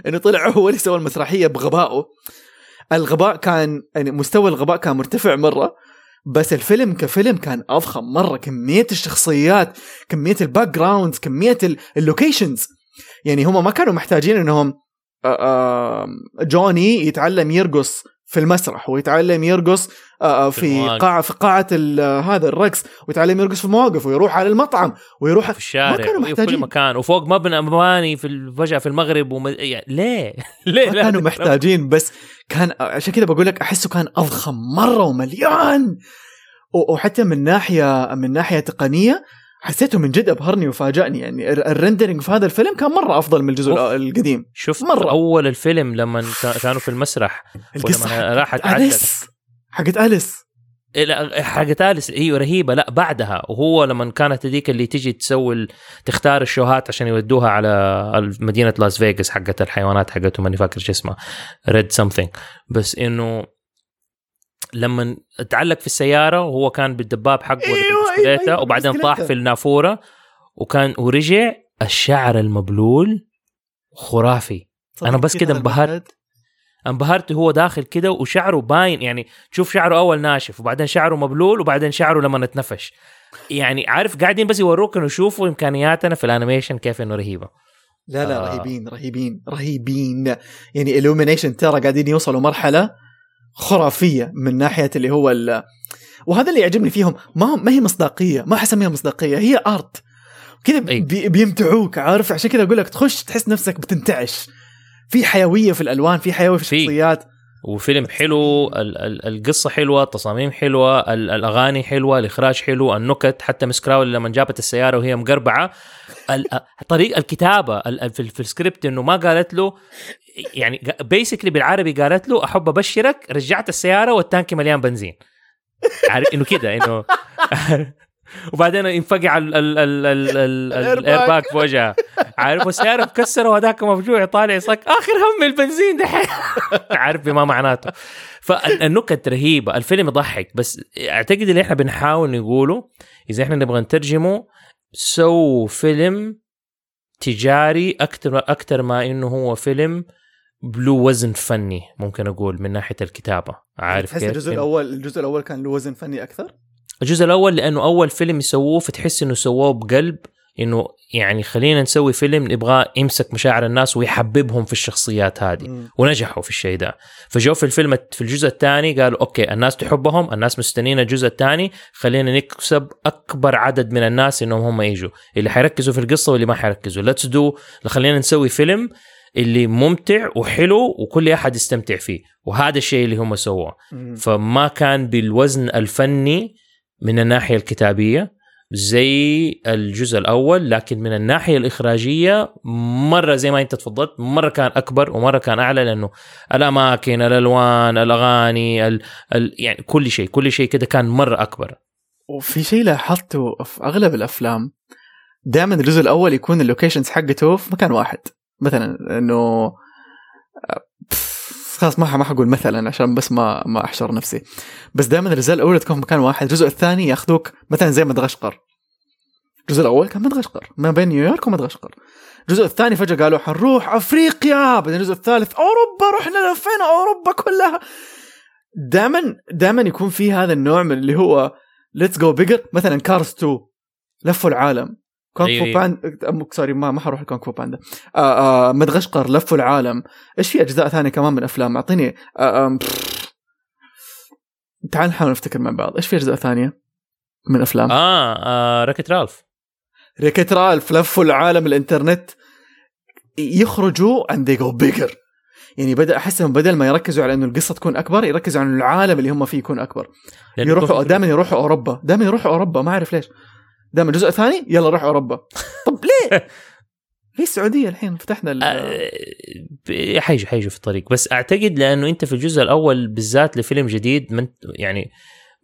إنه طلع هو اللي سوى المسرحية بغبائه. الغباء كان يعني مستوى الغباء كان مرتفع مرة. بس الفيلم كفيلم كان أضخم مرة. كمية الشخصيات كمية ال backgrounds كمية ال- ال locations يعني هم ما كانوا محتاجين إنهم آه، جوني يتعلم يرقص. في المسرح ويتعلم يرقص آه، آه، في في. قاعه في قاعة ال- هذا الرقص ويتعلم يرقص في المواقف ويروح على المطعم ويروح في الشارع ما كانوا وفي كل محتاجين. مكان وفوق مبنى مباني في فجأة في المغرب وم... يعني ليه؟ <laughs> ليه ما كانوا؟ محتاجين بس كان عشان كذا بقول لك أحسه كان أضخم مرة ومليان وحتى من ناحية من ناحية تقنية حسيته من جد أبهرني وفاجأني. يعني ال- الرندرنج في هذا الفيلم كان مرة أفضل من الجزء. القديم. مرة. مرة. أول الفيلم لما كا- كانوا في المسرح ولما راحت أليس. حقت أليس. إيه، لا، حقت أليس. هي رهيبة. لا بعدها وهو لما كانت هذيك اللي تجي تسوي تختار الشوهات عشان يودوها على مدينة لاس فيغاس حقت الحيوانات حقته ماني فاكر شو اسمها Red something بس إنه لما تعلق في السيارة وهو كان بالدباب حقه أيوة، أيوة، بالبسكليتة أيوة، وبعدين طاح. في النافورة وكان ورجع الشعر المبلول خرافي أنا بس كده انبهرت. انبهرت هو داخل كده وشعره باين يعني تشوف شعره أول ناشف وبعدين شعره مبلول وبعدين شعره لما اتنفش يعني عارف قاعدين بس يوروك انه شوفوا إمكانياتنا في الانيميشن كيف إنه رهيبة لا لا آه. رهيبين رهيبين رهيبين يعني illumination ترى قاعدين يوصلوا مرحلة خرافية من ناحية اللي هو ال وهذا اللي يعجبني فيهم ما ما هي مصداقية ما حسميها مصداقية هي art كذا. بي بيمتعوك عارف عشان كذا أقول لك تخش تحس نفسك بتنتعش في حيوية في الألوان في حيوية في. الشخصيات وفيلم حلو ال- ال- القصة حلوة التصاميم حلوة ال- الأغاني حلوة الإخراج حلو النكت حتى Miss Crawly لما جابت السيارة وهي مقربعة <laughs> طريقه الكتابة ال- ال- في, في السكريبت إنه ما قالت له يعني basically بالعربي قالت له أحب أبشرك رجعت السيارة والتانكي مليان بنزين. عارف إنه كده إنه <laughs> وبعدين ينفقع. الايرباك في وجهها عارف والسيارة مكسرة وهذاك مفجوع طالع يصك آخر هم البنزين دحين. <laughs> عارف بما معناته. فالنكت رهيبة الفيلم يضحك بس أعتقد اللي إحنا بنحاول نقوله إذا إحنا نبغى نترجمه سو فيلم تجاري أكثر أكثر ما إنه هو فيلم له وزن فني ممكن أقول من ناحية الكتابة. عارف تحس كيف؟ الجزء الأول الجزء الأول كان له وزن فني أكثر؟ الجزء الأول لأنه أول فيلم يسووه فتحس إنه سووه بقلب إنه يعني خلينا نسوي فيلم نبغى يمسك مشاعر الناس ويحببهم في الشخصيات هذه. ونجحوا في الشيء ده. فجو في الفيلم في الجزء الثاني قالوا okay الناس تحبهم الناس مستنين الجزء الثاني خلينا نكسب أكبر عدد من الناس إنهم هم يجوا. اللي حيركزوا في القصة واللي ما حيركزوا. let's do خلينا نسوي فيلم اللي ممتع وحلو وكل أحد يستمتع فيه. وهذا الشيء اللي هم سووه. فما كان بالوزن الفني من الناحية الكتابية زي الجزء الأول لكن من الناحية الإخراجية مرة زي ما أنت تفضلت مرة كان أكبر ومرة كان أعلى لأنه الأماكن الألوان الأغاني ال... ال... يعني كل شيء كل شيء كده كان مرة أكبر. وفي شيء لاحظته في أغلب الأفلام دائما الجزء الأول يكون اللوكيشنز حقته في مكان واحد. مثلا إنه خلاص ما ما حقول مثلا عشان بس ما ما أحشر نفسي. بس دائما الاجزاء الاولى تكون في مكان واحد. الجزء الثاني ياخذوك مثلا زي مدغشقر. الجزء الأول كان مدغشقر. ما بين نيويورك ومدغشقر. الجزء الثاني فجأة قالوا حنروح أفريقيا. بعدين الجزء الثالث أوروبا رحنا لفينا أوروبا كلها. دائما دائما يكون في هذا النوع من اللي هو let's go bigger مثلا Cars 2 لفوا العالم. Kung Fu. Panda sorry ما ما حروح ل Kung Fu Panda. آه آه مدغشقر لفوا العالم. إيش في أجزاء ثانية كمان من أفلام؟ أعطيني آه آه <sniffs> تعال نحاول نفتكر مع بعض. إيش في أجزاء ثانية من أفلام؟ آه, آه ركت رالف. ريكيت رالف لفوا العالم الإنترنت. يخرجوا and they go bigger. يعني بدأ أحس إنهم بدل ما يركزوا على إنه القصة تكون أكبر يركزوا على العالم اللي هم فيه يكون أكبر. لأنه يروحوا دائما يروحوا أوروبا. دائما يروحوا أوروبا ما أعرف ليش. دائما الجزء الثاني يلا روح أوروبا طب ليه؟ <laughs> في السعودية الحين فتحنا ال- آه، حيجوا حيجوا في الطريق بس أعتقد لأنه أنت في الجزء الأول بالذات لفيلم جديد من يعني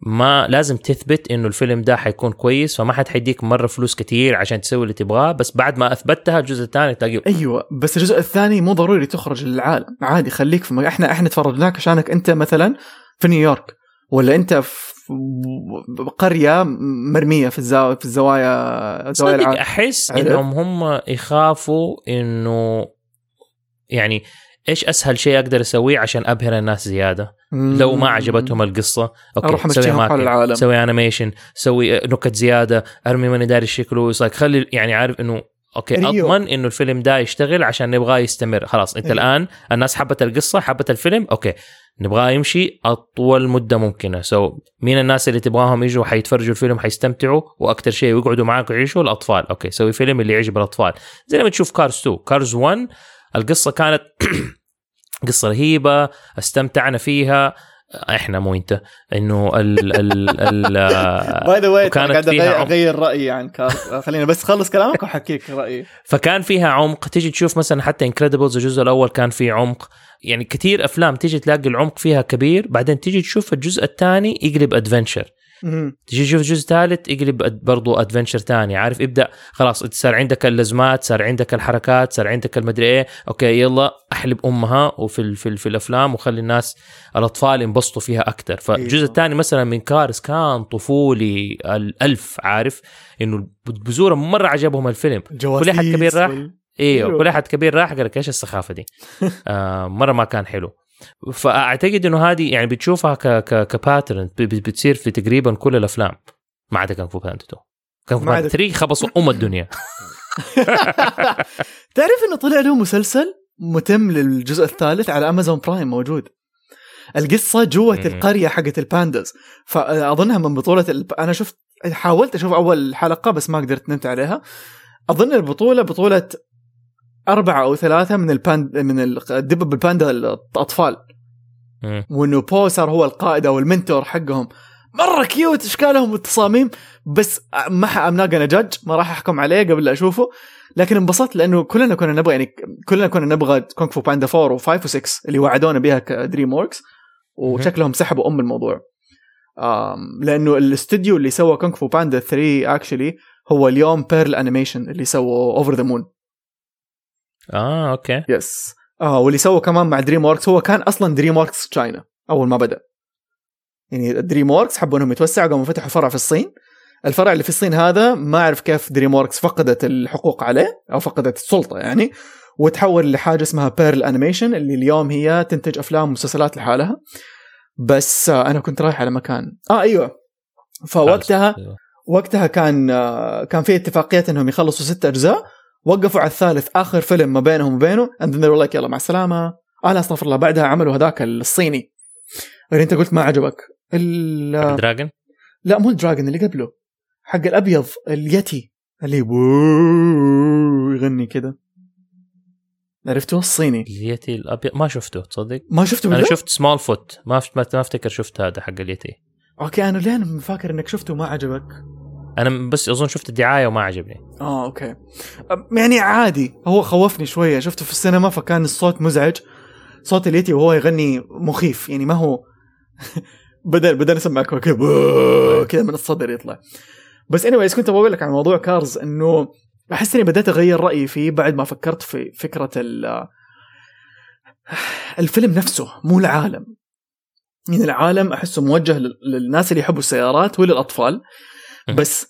ما لازم تثبت إنه الفيلم ده حيكون كويس فما حد حيديك مرة فلوس كتير عشان تسوي اللي تبغاه بس بعد ما أثبتها الجزء الثاني تلاقي أيوه بس الجزء الثاني مو ضروري تخرج للعالم عادي خليك في. إحنا إحنا تفرجناك عشانك أنت مثلا في نيويورك ولا أنت في قرية مرمية في الزاويه في الزوايا زوايا صدق العالم. أحس؟ إنهم هم يخافوا إنه يعني إيش أسهل شيء أقدر أسويه عشان أبهر الناس زيادة؟ لو ما عجبتهم القصة. أروح okay سوي امشيهم حول العالم. سوي animation سوي نكت زيادة أرمي ماني داري شكله like خلي يعني عارف إنه okay Rio. أضمن إنه الفيلم ده يشتغل عشان نبغاه يستمر. خلاص أنت Rio. الآن الناس حبت القصة حبت الفيلم okay. نبغاه يمشي أطول مدة ممكنة. so so, مين الناس اللي تبغاهم يجوا حيتفرجوا الفيلم حيستمتعوا وأكثر شيء يقعدوا معاك ويعيشوا الأطفال. okay سوي فيلم اللي يعجب الأطفال. زي ما تشوف Cars 2 Cars 1 القصة كانت <clears throat> قصة رهيبة أستمتعنا فيها. إحنا مو أنت إنه ال ال ال by the way فيها عمق. أغير رأيي عن Cars خليني بس خلص كلامك وأحكيك رأيي فكان فيها عمق تيجي تشوف مثلا حتى Incredibles الجزء الأول كان فيه عمق يعني كثير أفلام تيجي تلاقي العمق فيها كبير بعدين تيجي تشوف الجزء الثاني يقلب adventure تيجي تشوف الجزء الثالث يقلب ad- برضو adventure ثاني. عارف ابدأ خلاص صار عندك اللزمات صار عندك الحركات صار عندك المدري إيه. okay يلا أحلب أمها وفي ال في, ال في الأفلام وخلي الناس الأطفال ينبسطوا فيها أكثر فالجزء. الثاني مثلا من Cars كان طفولي الالف عارف؟ إنه البزورة مرة عجبهم الفيلم. كل أحد كبير راح. وال- أيوه. كل أحد كبير راح قال لك إيش السخافة دي؟ <laughs> آه مرة ما كان حلو. فأعتقد إنه هذه يعني بتشوفها ك ك ك pattern بتصير في تقريبا كل الأفلام. ما عدا Kung Fu Panda 2 Kung Fu Panda 3 خبصوا أم الدنيا. <laughs> تعرف إنه طلع له مسلسل متمم للجزء الثالث على Amazon Prime موجود. القصة جوه. القرية حقت ال pandas فأظنها من بطولة الب... أنا شفت حاولت أشوف أول حلقة بس ما قدرت نمت عليها. أظن البطولة بطولة أربعة أو ثلاثة من الباند من الدبب الباندا الأطفال. مم. وإنه بو صار هو القائد أو ال mentor حقهم. مرة cute أشكالهم والتصاميم بس ما not gonna judge ما راح أحكم عليه قبل لا أشوفه. لكن انبسطت لأنه كلنا كنا نبغى يعني كلنا كنا نبغى كونغ فو باندا 4 و5 و6 اللي وعدونا بها ك DreamWorks وشكلهم سحبوا أم الموضوع. آم، لأنه الاستوديو اللي سوى كونغ فو باندا 3 actually هو اليوم Pearl Animation اللي سووا Over the Moon آه okay. yes آه واللي سوى كمان مع DreamWorks هو كان أصلا DreamWorks China أول ما بدأ. يعني DreamWorks حبوا إنهم يتوسعوا قاموا فتحوا فرع في الصين. الفرع اللي في الصين هذا ما أعرف كيف DreamWorks فقدت الحقوق عليه أو فقدت السلطة يعني وتحول لحاجة اسمها Pearl Animation اللي اليوم هي تنتج أفلام ومسلسلات لحالها. بس آه أنا كنت رايح على مكان. آه أيوه. فوقتها أيوه. وقتها كان آه، كان في اتفاقيات إنهم يخلصوا ست أجزاء وقفوا على الثالث آخر فيلم ما بينهم وبينه they were like يلا مع السلامة. آه لا استغفر الله. بعدها عملوا هذاك الصيني. اللي أنت قلت ما عجبك. ال- دراجون؟ لا مو الدراجون اللي قبله. حق الأبيض ال yeti. اللي يغني كده عرفتوا الصيني. ال yeti الأبيض. ما شفته تصدق؟ ما شفته أنا؟ شفت Smallfoot ما ما أفتكر شفت هذا حق ال yeti. okay أنا لين فاكر إنك شفته وما عجبك. أنا بس أظن شفت الدعاية وما عجبني. آه okay. يعني عادي. هو خوفني شوية. شفته في السينما فكان الصوت مزعج. صوت ال yeti وهو يغني مخيف. يعني ما هو <laughs> بدل بدل اسمعك <laughs> كذا من الصدر يطلع. بس اني anyway, كنت بقول لك عن موضوع Cars إنه أحس إني بديت أغير رأيي فيه بعد ما فكرت في فكرة ال <sighs> الفيلم نفسه مو العالم. يعني العالم أحسه موجه لل- للناس اللي يحبوا السيارات وللأطفال. بس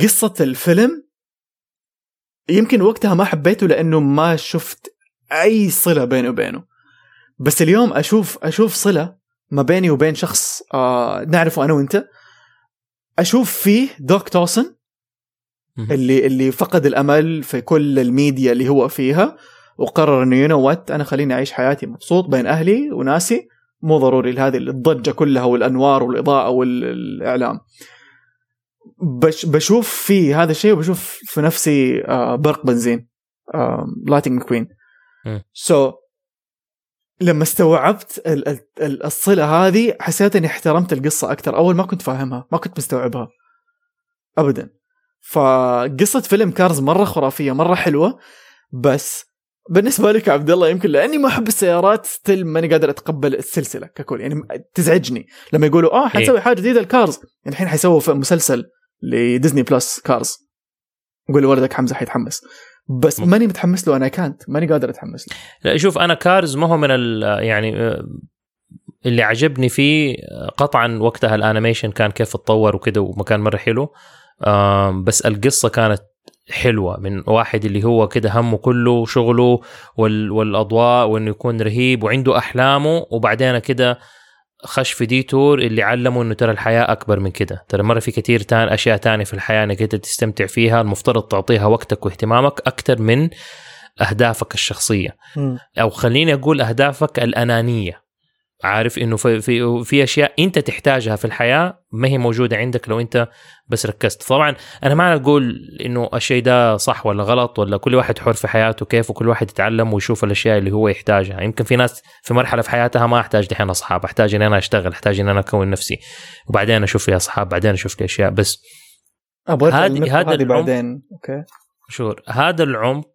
قصة الفيلم يمكن وقتها ما حبيته لأنه ما شفت أي صلة بيني وبينه. بس اليوم أشوف أشوف صلة ما بيني وبين شخص آه نعرفه أنا وأنت. أشوف فيه دوك توسن. اللي اللي فقد الأمل في كل الميديا اللي هو فيها وقرر إنه you what أنا خليني أعيش حياتي مبسوط بين أهلي وناسي. مو ضروري هذه الضجة كلها والأنوار والإضاءة والإعلام. بش بشوف في هذا الشيء وبشوف في نفسي آه برق بنزين Lightning McQueen مم. so لما استوعبت ال- ال- ال- الصلة هذه حسيت إني احترمت القصة أكثر. أول ما كنت فاهمها ما كنت مستوعبها. ابدا. فقصة فيلم Cars مرة خرافية مرة حلوة. بس بالنسبة لك عبد الله يمكن لأني ما أحب السيارات still ماني قادر أتقبل السلسلة ككل. يعني تزعجني. لما يقولوا آه حنسوي حاجة جديدة ال Cars الحين حيسووا مسلسل ل Disney Plus Cars. قول ولدك حمزة حيتحمس. بس. ماني متحمس له أنا كانت. ماني قادر أتحمس له. لا شوف أنا Cars ما هو من ال يعني آه، اللي عجبني فيه آه، قطعا وقتها ال animation كان كيف اتطور وكده ومكان مرة حلو. بس القصة كانت حلوة من واحد اللي هو كده همه كله شغله وال والأضواء وإنه يكون رهيب وعنده أحلامه وبعدين كده خش في ديتور اللي علمه إنه ترى الحياة أكبر من كده. ترى مرة في كثير تان أشياء تانية في الحياة إنك أنت تستمتع فيها. المفترض تعطيها وقتك واهتمامك أكثر من أهدافك الشخصية. مم. أو خليني أقول أهدافك الأنانية. عارف إنه في في في أشياء أنت تحتاجها في الحياة ما هي موجودة عندك لو أنت بس ركزت. طبعا أنا ما أقول إنه الشيء ده صح ولا غلط ولا كل واحد حر في حياته كيف وكل واحد يتعلم ويشوف الأشياء اللي هو يحتاجها. يمكن في ناس في مرحلة في حياتها ما أحتاج دحين أصحاب أحتاج ان أنا أشتغل أحتاج ان أنا أكون نفسي وبعدين أشوف لي أصحاب بعدين أشوف لي أشياء. بس هذا العمق- بعدين. okay. sure هذا العمق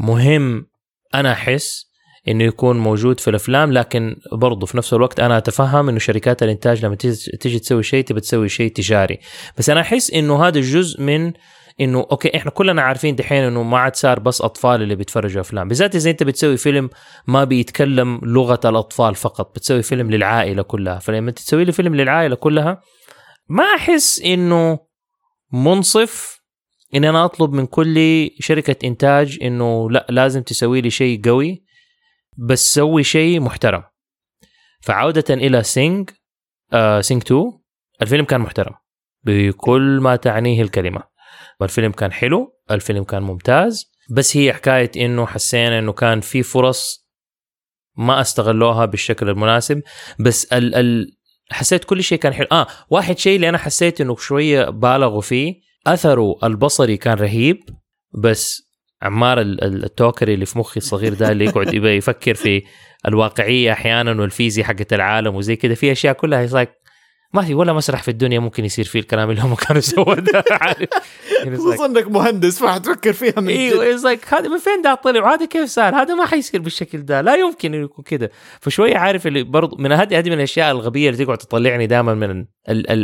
مهم أنا أحس إنه يكون موجود في الأفلام لكن برضه في نفس الوقت أنا أتفهم إنه شركات الإنتاج لما تيجي تسوي شيء تبي تسوي شيء تجاري. بس أنا أحس إنه هذا الجزء من إنه okay إحنا كلنا عارفين دحين إنه ما عاد صار بس أطفال اللي بيتفرجوا أفلام. بالذات اذا انت بتسوي فيلم ما بيتكلم لغة الأطفال فقط بتسوي فيلم للعائلة كلها. فلما تسوي لي فيلم للعائلة كلها ما أحس إنه منصف إن أنا أطلب من كل شركة إنتاج إنه لا لازم تسوي لي شيء قوي. بس سوي شيء محترم. فعودة إلى Sing آه Sing 2 الفيلم كان محترم. بكل ما تعنيه الكلمة. والفيلم كان حلو الفيلم كان ممتاز. بس هي حكاية إنه حسينا إنه كان في فرص ما استغلوها بالشكل المناسب. بس ال ال حسيت كل شيء كان حلو. آه واحد شيء اللي أنا حسيت إنه شوية بالغوا فيه أثره البصري كان رهيب. بس عمار ال- ال- التوكري اللي في مخي الصغير ده اللي يقعد يبقى يفكر في الواقعية أحيانا والفيزياء حقت العالم وزي كده. في أشياء كلها هي ما في ولا مسرح في الدنيا ممكن يصير فيه الكلام اللي هم كانوا سووا ده عارف؟ خصوصا إنك مهندس فحتفكر فيها من أيوه it's like هذا من فين ده طلع؟ وهذا كيف صار؟ هذا ما حيصير بالشكل ده لا يمكن انه يكون كده. فشوية عارف اللي برضو من هذه هذه من الأشياء الغبية اللي تقعد تطلعني دائما من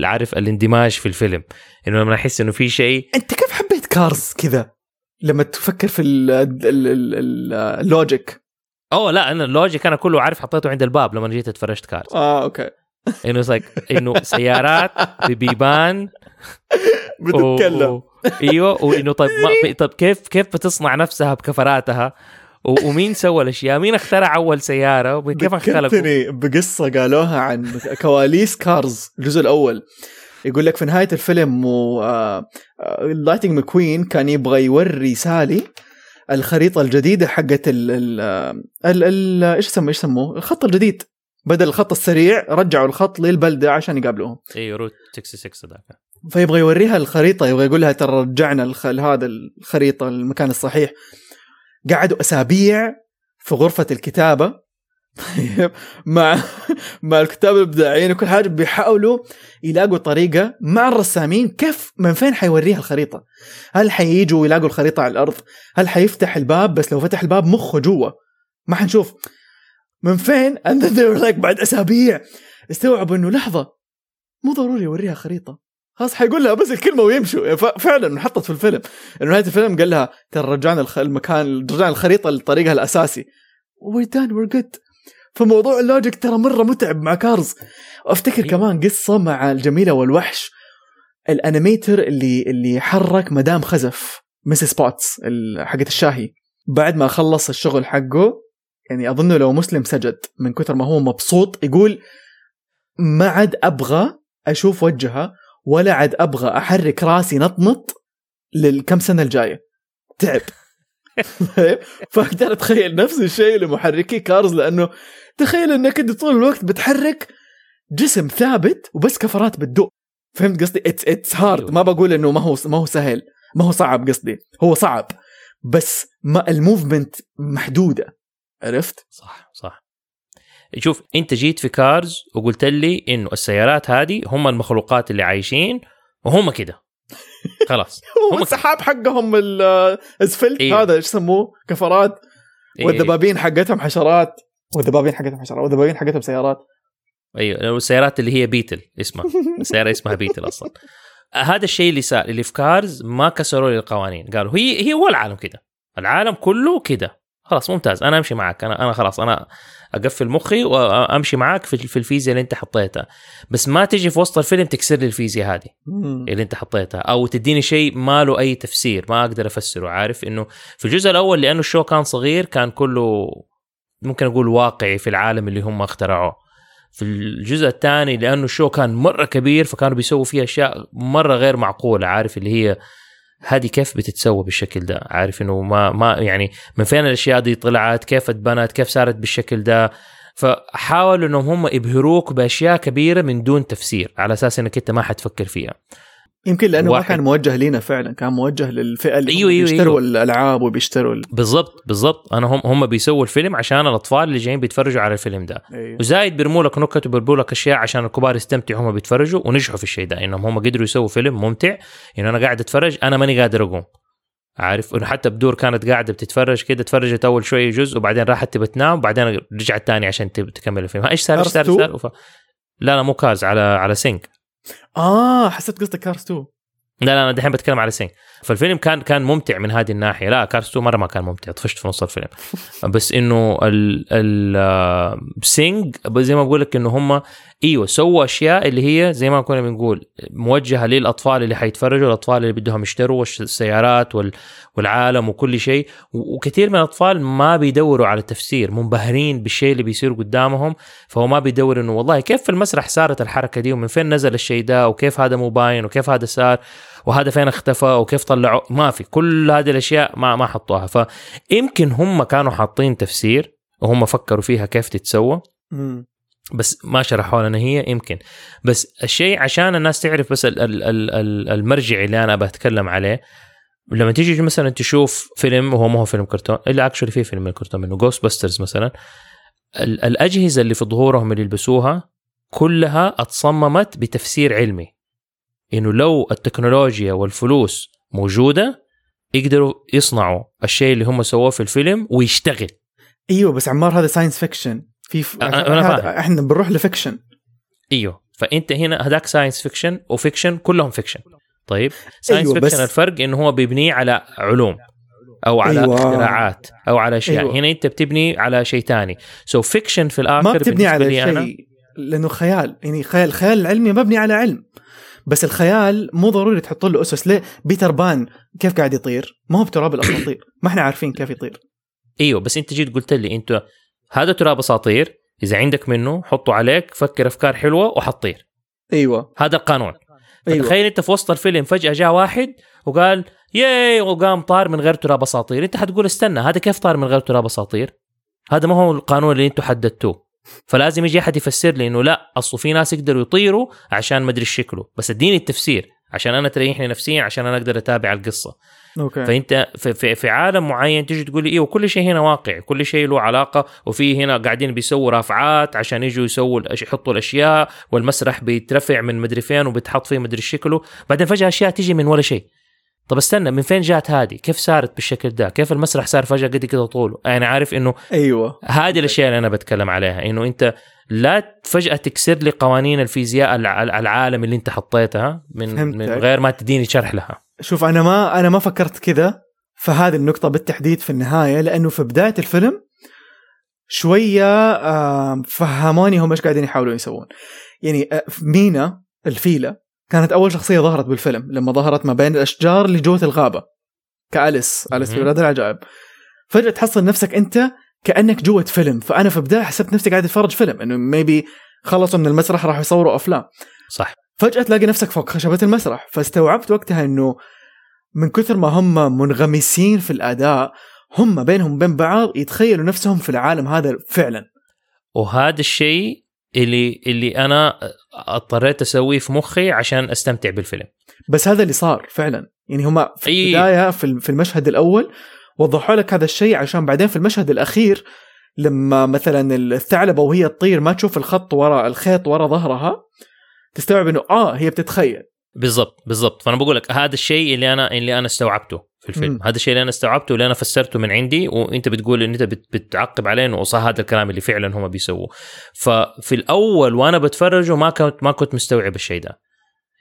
عارف الاندماج في الفيلم. إنه لما أحس إنه في شيء أنت كيف حبيت Cars كذا؟ لما تفكر في ال- ال- ال- ال- ال logic أوه لا أنا ال logic أنا كله عارف حطيته عند الباب لما جيت اتفرجت Cars آه okay. إنه like إنه سيارات ببيبان <laughs> بتتكلم. و- أيوه وإنه طيب ما <laughs> طيب كيف كيف بتصنع نفسها بكفراتها؟ و- ومين سوى الأشياء؟ مين اخترع أول سيارة؟ وكيف؟ ذكرتني بقصة قالوها عن كواليس Cars الجزء الأول. يقول لك في نهاية الفيلم و آه، آه، Lightning McQueen كان يبغى يوري سالي الخريطة الجديدة حقت ال ال ال- ال- إيش يسموه إيش يسموه؟ الخط الجديد. بدل الخط السريع رجعوا الخط للبلدة عشان يقابلوهم. أيوه Route 66 ذاك فيبغى يوريها الخريطة يبغى يقول لها ترى رجعنا الخ... هذا الخريطة المكان الصحيح. قعدوا أسابيع في غرفة الكتابة. طيب مع <laughs> مع الكتاب الإبداعيين وكل حاجة بيحاولوا يلاقوا طريقة مع الرسامين كيف من فين حيوريها الخريطة؟ هل حييجوا ويلاقوا الخريطة على الأرض؟ هل حيفتح الباب بس لو فتح الباب مخه جوا ما حنشوف من فين؟ <laughs> like بعد أسابيع استوعبوا إنه لحظة مو ضروري يوريها خريطة خلاص حيقول لها بس الكلمة ويمشوا ف- فعلا انحطت في الفيلم إنه نهاية الفيلم قال لها ترى رجعنا. المكان رجعنا الخريطة لطريقها الأساسي we done we're good فموضوع ال logic ترى مرة متعب مع Cars وأفتكر أيوة. كمان قصة مع الجميلة والوحش ال animator اللي اللي حرك مدام خزف Mrs. Potts حقت الشاهي. بعد ما خلص الشغل حقه يعني أظنه لو مسلم سجد من كثر ما هو مبسوط يقول ما عاد أبغى أشوف وجهها ولا عاد أبغى أحرك راس ينطنط للكم سنة الجاية. تعب. فاقدر اتخيل نفس الشيء لمحركي Cars لأنه تخيل انك انت طول الوقت بتحرك جسم ثابت وبس كفرات بتدق. فهمت قصدي؟ it's it's hard ما بقول إنه ما هو ما هو سهل. ما هو صعب قصدي. هو صعب. بس ما ال movement محدودة. عرفت؟ صح صح. شوف انت جيت في Cars وقلت لي إنه السيارات هذه هم المخلوقات اللي عايشين وهم كده. خلاص. <laughs> هو هم السحاب حقهم الاسفلت إيه. هذا إيش يسموه؟ كفرات. إيه، والذبابين حقتهم حشرات. والذبابين حقتهم حشرات. والذبابين حقتهم سيارات. أيوه السيارات اللي هي beetle اسمها. <laughs> السياره اسمها beetle أصلا. هذا الشيء اللي صار اللي في Cars ما كسروا لي القوانين. قالوا هي هي هو العالم كده. العالم كله كده. خلاص ممتاز. أنا أمشي معك. أنا أنا خلاص أنا أقفل مخي وأمشي معك في في الفيزياء اللي أنت حطيتها. بس ما تجي في وسط الفيلم تكسر لي الفيزياء هذه. اللي أنت حطيتها أو تديني شيء ما له أي تفسير ما أقدر أفسره عارف؟ إنه في الجزء الأول لأنه ال show كان صغير كان كله ممكن أقول واقعي في العالم اللي هم اخترعوه. في الجزء الثاني لأنه ال show كان مرة كبير فكانوا بيسووا فيه أشياء مرة غير معقولة عارف؟ اللي هي هذه كيف بتتسوى بالشكل ده؟ عارف إنه ما ما يعني من فين الأشياء دي طلعت؟ كيف اتبنت؟ كيف صارت بالشكل ده؟ فحاولوا إنهم هم يبهروك بأشياء كبيرة من دون تفسير على أساس إنك أنت ما حتفكر فيها. يمكن لأنه ما واحد- كان موجه لينا فعلا كان موجه للفئة اللي أيوة، هم أيوة، بيشتروا أيوة. الألعاب وبيشتروا ال... بالضبط بالضبط. أنا هم هم بيسووا الفيلم عشان الأطفال اللي جايين بيتفرجوا على الفيلم ده. أيوة. وزايد بيرموا لك نكت وبيرموا لك أشياء عشان الكبار يستمتعوا هم بيتفرجوا ونجحوا في الشيء ده. إنهم هم قدروا يسووا فيلم ممتع. إنه أنا قاعد أتفرج أنا ماني قادر أقوم. عارف؟ إنه حتى بدور كانت قاعدة بتتفرج كده تفرجت أول شوية جزء وبعدين راحت تبى تنام وبعدين رجعت تاني عشان تكمل الفيلم. إيش صار إيش صار Cars إيش صار. لا لا مو Cars على على Sing. آه حسيت قصدك Cars 2 لا لا أنا دحين بتكلم على Sing فالفيلم كان كان ممتع من هذه الناحية. لا Cars 2 مرة ما كان ممتع. طفشت في نص الفيلم. <laughs> بس إنه ال ال آه، Sing زي ما بقول لك إنه هم إيوه سووا أشياء اللي هي زي ما كنا بنقول موجهة للأطفال اللي حيتفرجوا الأطفال اللي بدهم يشتروا السيارات وال والعالم وكل شيء. وكثير من الأطفال ما بيدوروا على التفسير منبهرين بالشيء اللي بيصير قدامهم. فهو ما بيدور إنه والله كيف في المسرح صارت الحركة دي ومن فين نزل الشيء ده وكيف هذا مو باين وكيف هذا صار وهذا فين اختفى وكيف طلعوا؟ ما في. كل هذه الأشياء ما ما حطوها. فيمكن هم كانوا حاطين تفسير وهم فكروا فيها كيف تتسوى. بس ما شرحوا لنا هي يمكن. بس الشيء عشان الناس تعرف بس ال- ال- ال- ال- المرجع اللي أنا بتكلم عليه لما تيجي مثلا تشوف فيلم وهو ما هو فيلم كرتون إلا actually في فيلم كرتون منه Ghostbusters مثلا. ال- الأجهزة اللي في ظهورهم اللي يلبسوها كلها اتصممت بتفسير علمي. إنه لو التكنولوجيا والفلوس موجودة يقدروا يصنعوا الشيء اللي هم سووه في الفيلم ويشتغل. إيوه بس عمار هذا science fiction في ف... أنا- فاهم. إحنا بنروح ل fiction إيوه. فأنت هنا هذاك science fiction و fiction كلهم fiction طيب؟ science أيوة، fiction الفرق إنه هو بيبنيه على علوم أو على أيوة. اختراعات أو على أشياء. أيوة. هنا أنت بتبني على شيء تاني. so so fiction في الآخر ما بتبني على لي أنا شيء لأنه خيال. يعني خيال الخيال العلمي مبني على علم. بس الخيال مو ضروري تحط له أسس. ليه؟ بيتر بان كيف قاعد يطير؟ ما هو بتراب الأساطير. ما إحنا عارفين كيف يطير. إيوه بس أنت جيت قلت لي أنت هذا تراب أساطير. إذا عندك منه حطه عليك فكر أفكار حلوة وحتطير أيوه. هذا القانون. أيوه. تخيل أنت في وسط الفيلم فجأة جاء واحد وقال ياي! وقام طار من غير تراب أساطير. أنت حتقول استنى هذا كيف طار من غير تراب أساطير؟ هذا ما هو القانون اللي أنتم حددتوه. فلازم يجي أحد يفسر لي إنه لا اصله في ناس يقدروا يطيروا عشان ما أدري شكله. بس اديني التفسير عشان أنا تريحني نفسيا عشان أنا أقدر أتابع القصة. أوكي. فأنت في, في, في عالم معين تيجي تقول لي أيوه كل شيء هنا واقعي كل شيء له علاقة وفي هنا قاعدين بيسووا رافعات عشان يجوا يسووا يحطوا الأشياء والمسرح بيترفع من مدري فين وبيتحط فيه مدري شكله. بعدين فجأة أشياء تيجي من ولا شيء. طب استنى من فين جات هذه؟ كيف صارت بالشكل ده؟ كيف المسرح صار فجأة قد كده طوله؟ يعني عارف إنه أيوه. هذه الأشياء اللي أنا بتكلم عليها إنه أنت لا فجأة تكسر لي قوانين الفيزياء الع- العالم اللي أنت حطيتها من. من غير ما تديني شرح لها. شوف أنا ما أنا ما فكرت كذا فهذه النقطة بالتحديد في النهاية لأنه في بداية الفيلم شوية آه، فهموني هم إيش قاعدين يحاولون يسوون. يعني آه، مينا الفيلة كانت أول شخصية ظهرت بالفيلم لما ظهرت ما بين الأشجار اللي جوة الغابة كأليس أليس في. بلاد العجائب. فجأة تحصل نفسك أنت كأنك جوة فيلم فأنا في البداية حسبت نفسي قاعد أتفرج فيلم إنه ميبي خلصوا من المسرح راح يصوروا أفلام. صح فجأة تلاقي نفسك فوق خشبة المسرح. فاستوعبت وقتها إنه من كثر ما هم منغمسين في الأداء هم بينهم وبين بعض يتخيلوا نفسهم في العالم هذا فعلا. وهذا الشيء اللي اللي أنا اضطريت أسويه في مخي عشان أستمتع بالفيلم. بس هذا اللي صار فعلا. يعني هم في أي. البداية في المشهد الأول وضحوا لك هذا الشيء عشان بعدين في المشهد الأخير لما مثلا الثعلبة وهي تطير ما تشوف الخط ورا الخيط ورا ظهرها تستوعب إنه آه هي بتتخيل. بالضبط بالضبط. فأنا بقول لك هذا الشيء اللي أنا اللي أنا استوعبته في الفيلم. مم. هذا الشيء اللي أنا استوعبته اللي أنا فسرته من عندي وأنت بتقول إن أنت بت- بتعقب عليه إنه صح هذا الكلام اللي فعلا هم بيسووه. ففي الأول وأنا بتفرجه ما كنت ما كنت مستوعب الشيء ده.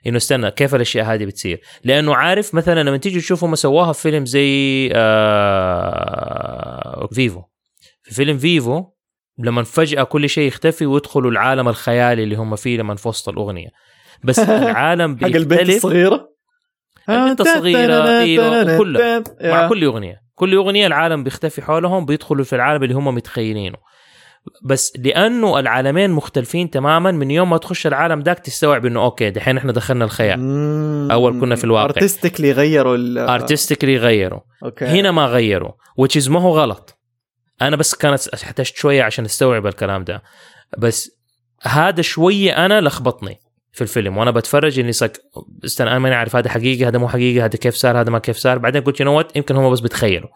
إنه استنى كيف الأشياء هذه بتصير؟ لأنه عارف مثلا لما تيجي تشوفه ما سواها في فيلم زي آه فيفو. في فيلم فيفو لما فجأة كل شيء يختفي ويدخلوا العالم الخيالي اللي هم فيه لما في وسط الأغنية. بس <laughs> العالم حق البنت بيختلف. الصغيرة. البنت الصغيرة <laughs> إيوه <laughs> كلها مع كل أغنية. كل أغنية العالم بيختفي حولهم بيدخلوا في العالم اللي هم متخيلينه. بس لأنه العالمين مختلفين تماما من يوم ما تخش العالم داك تستوعب إنه okay دحين إحنا دخلنا الخيال. أول كنا في الواقع. artistically غيروا artistically غيروا. هنا ما غيروا is ما هو غلط. أنا بس كانت احتجت شوية عشان أستوعب الكلام ده. بس هذا شوية أنا لخبطني في الفيلم وأنا بتفرج إني صك استنى أنا ماني عارف هذا حقيقي هذا مو حقيقي هذا كيف صار هذا ما كيف صار. بعدين قلت you know يمكن هم بس بيتخيلوا.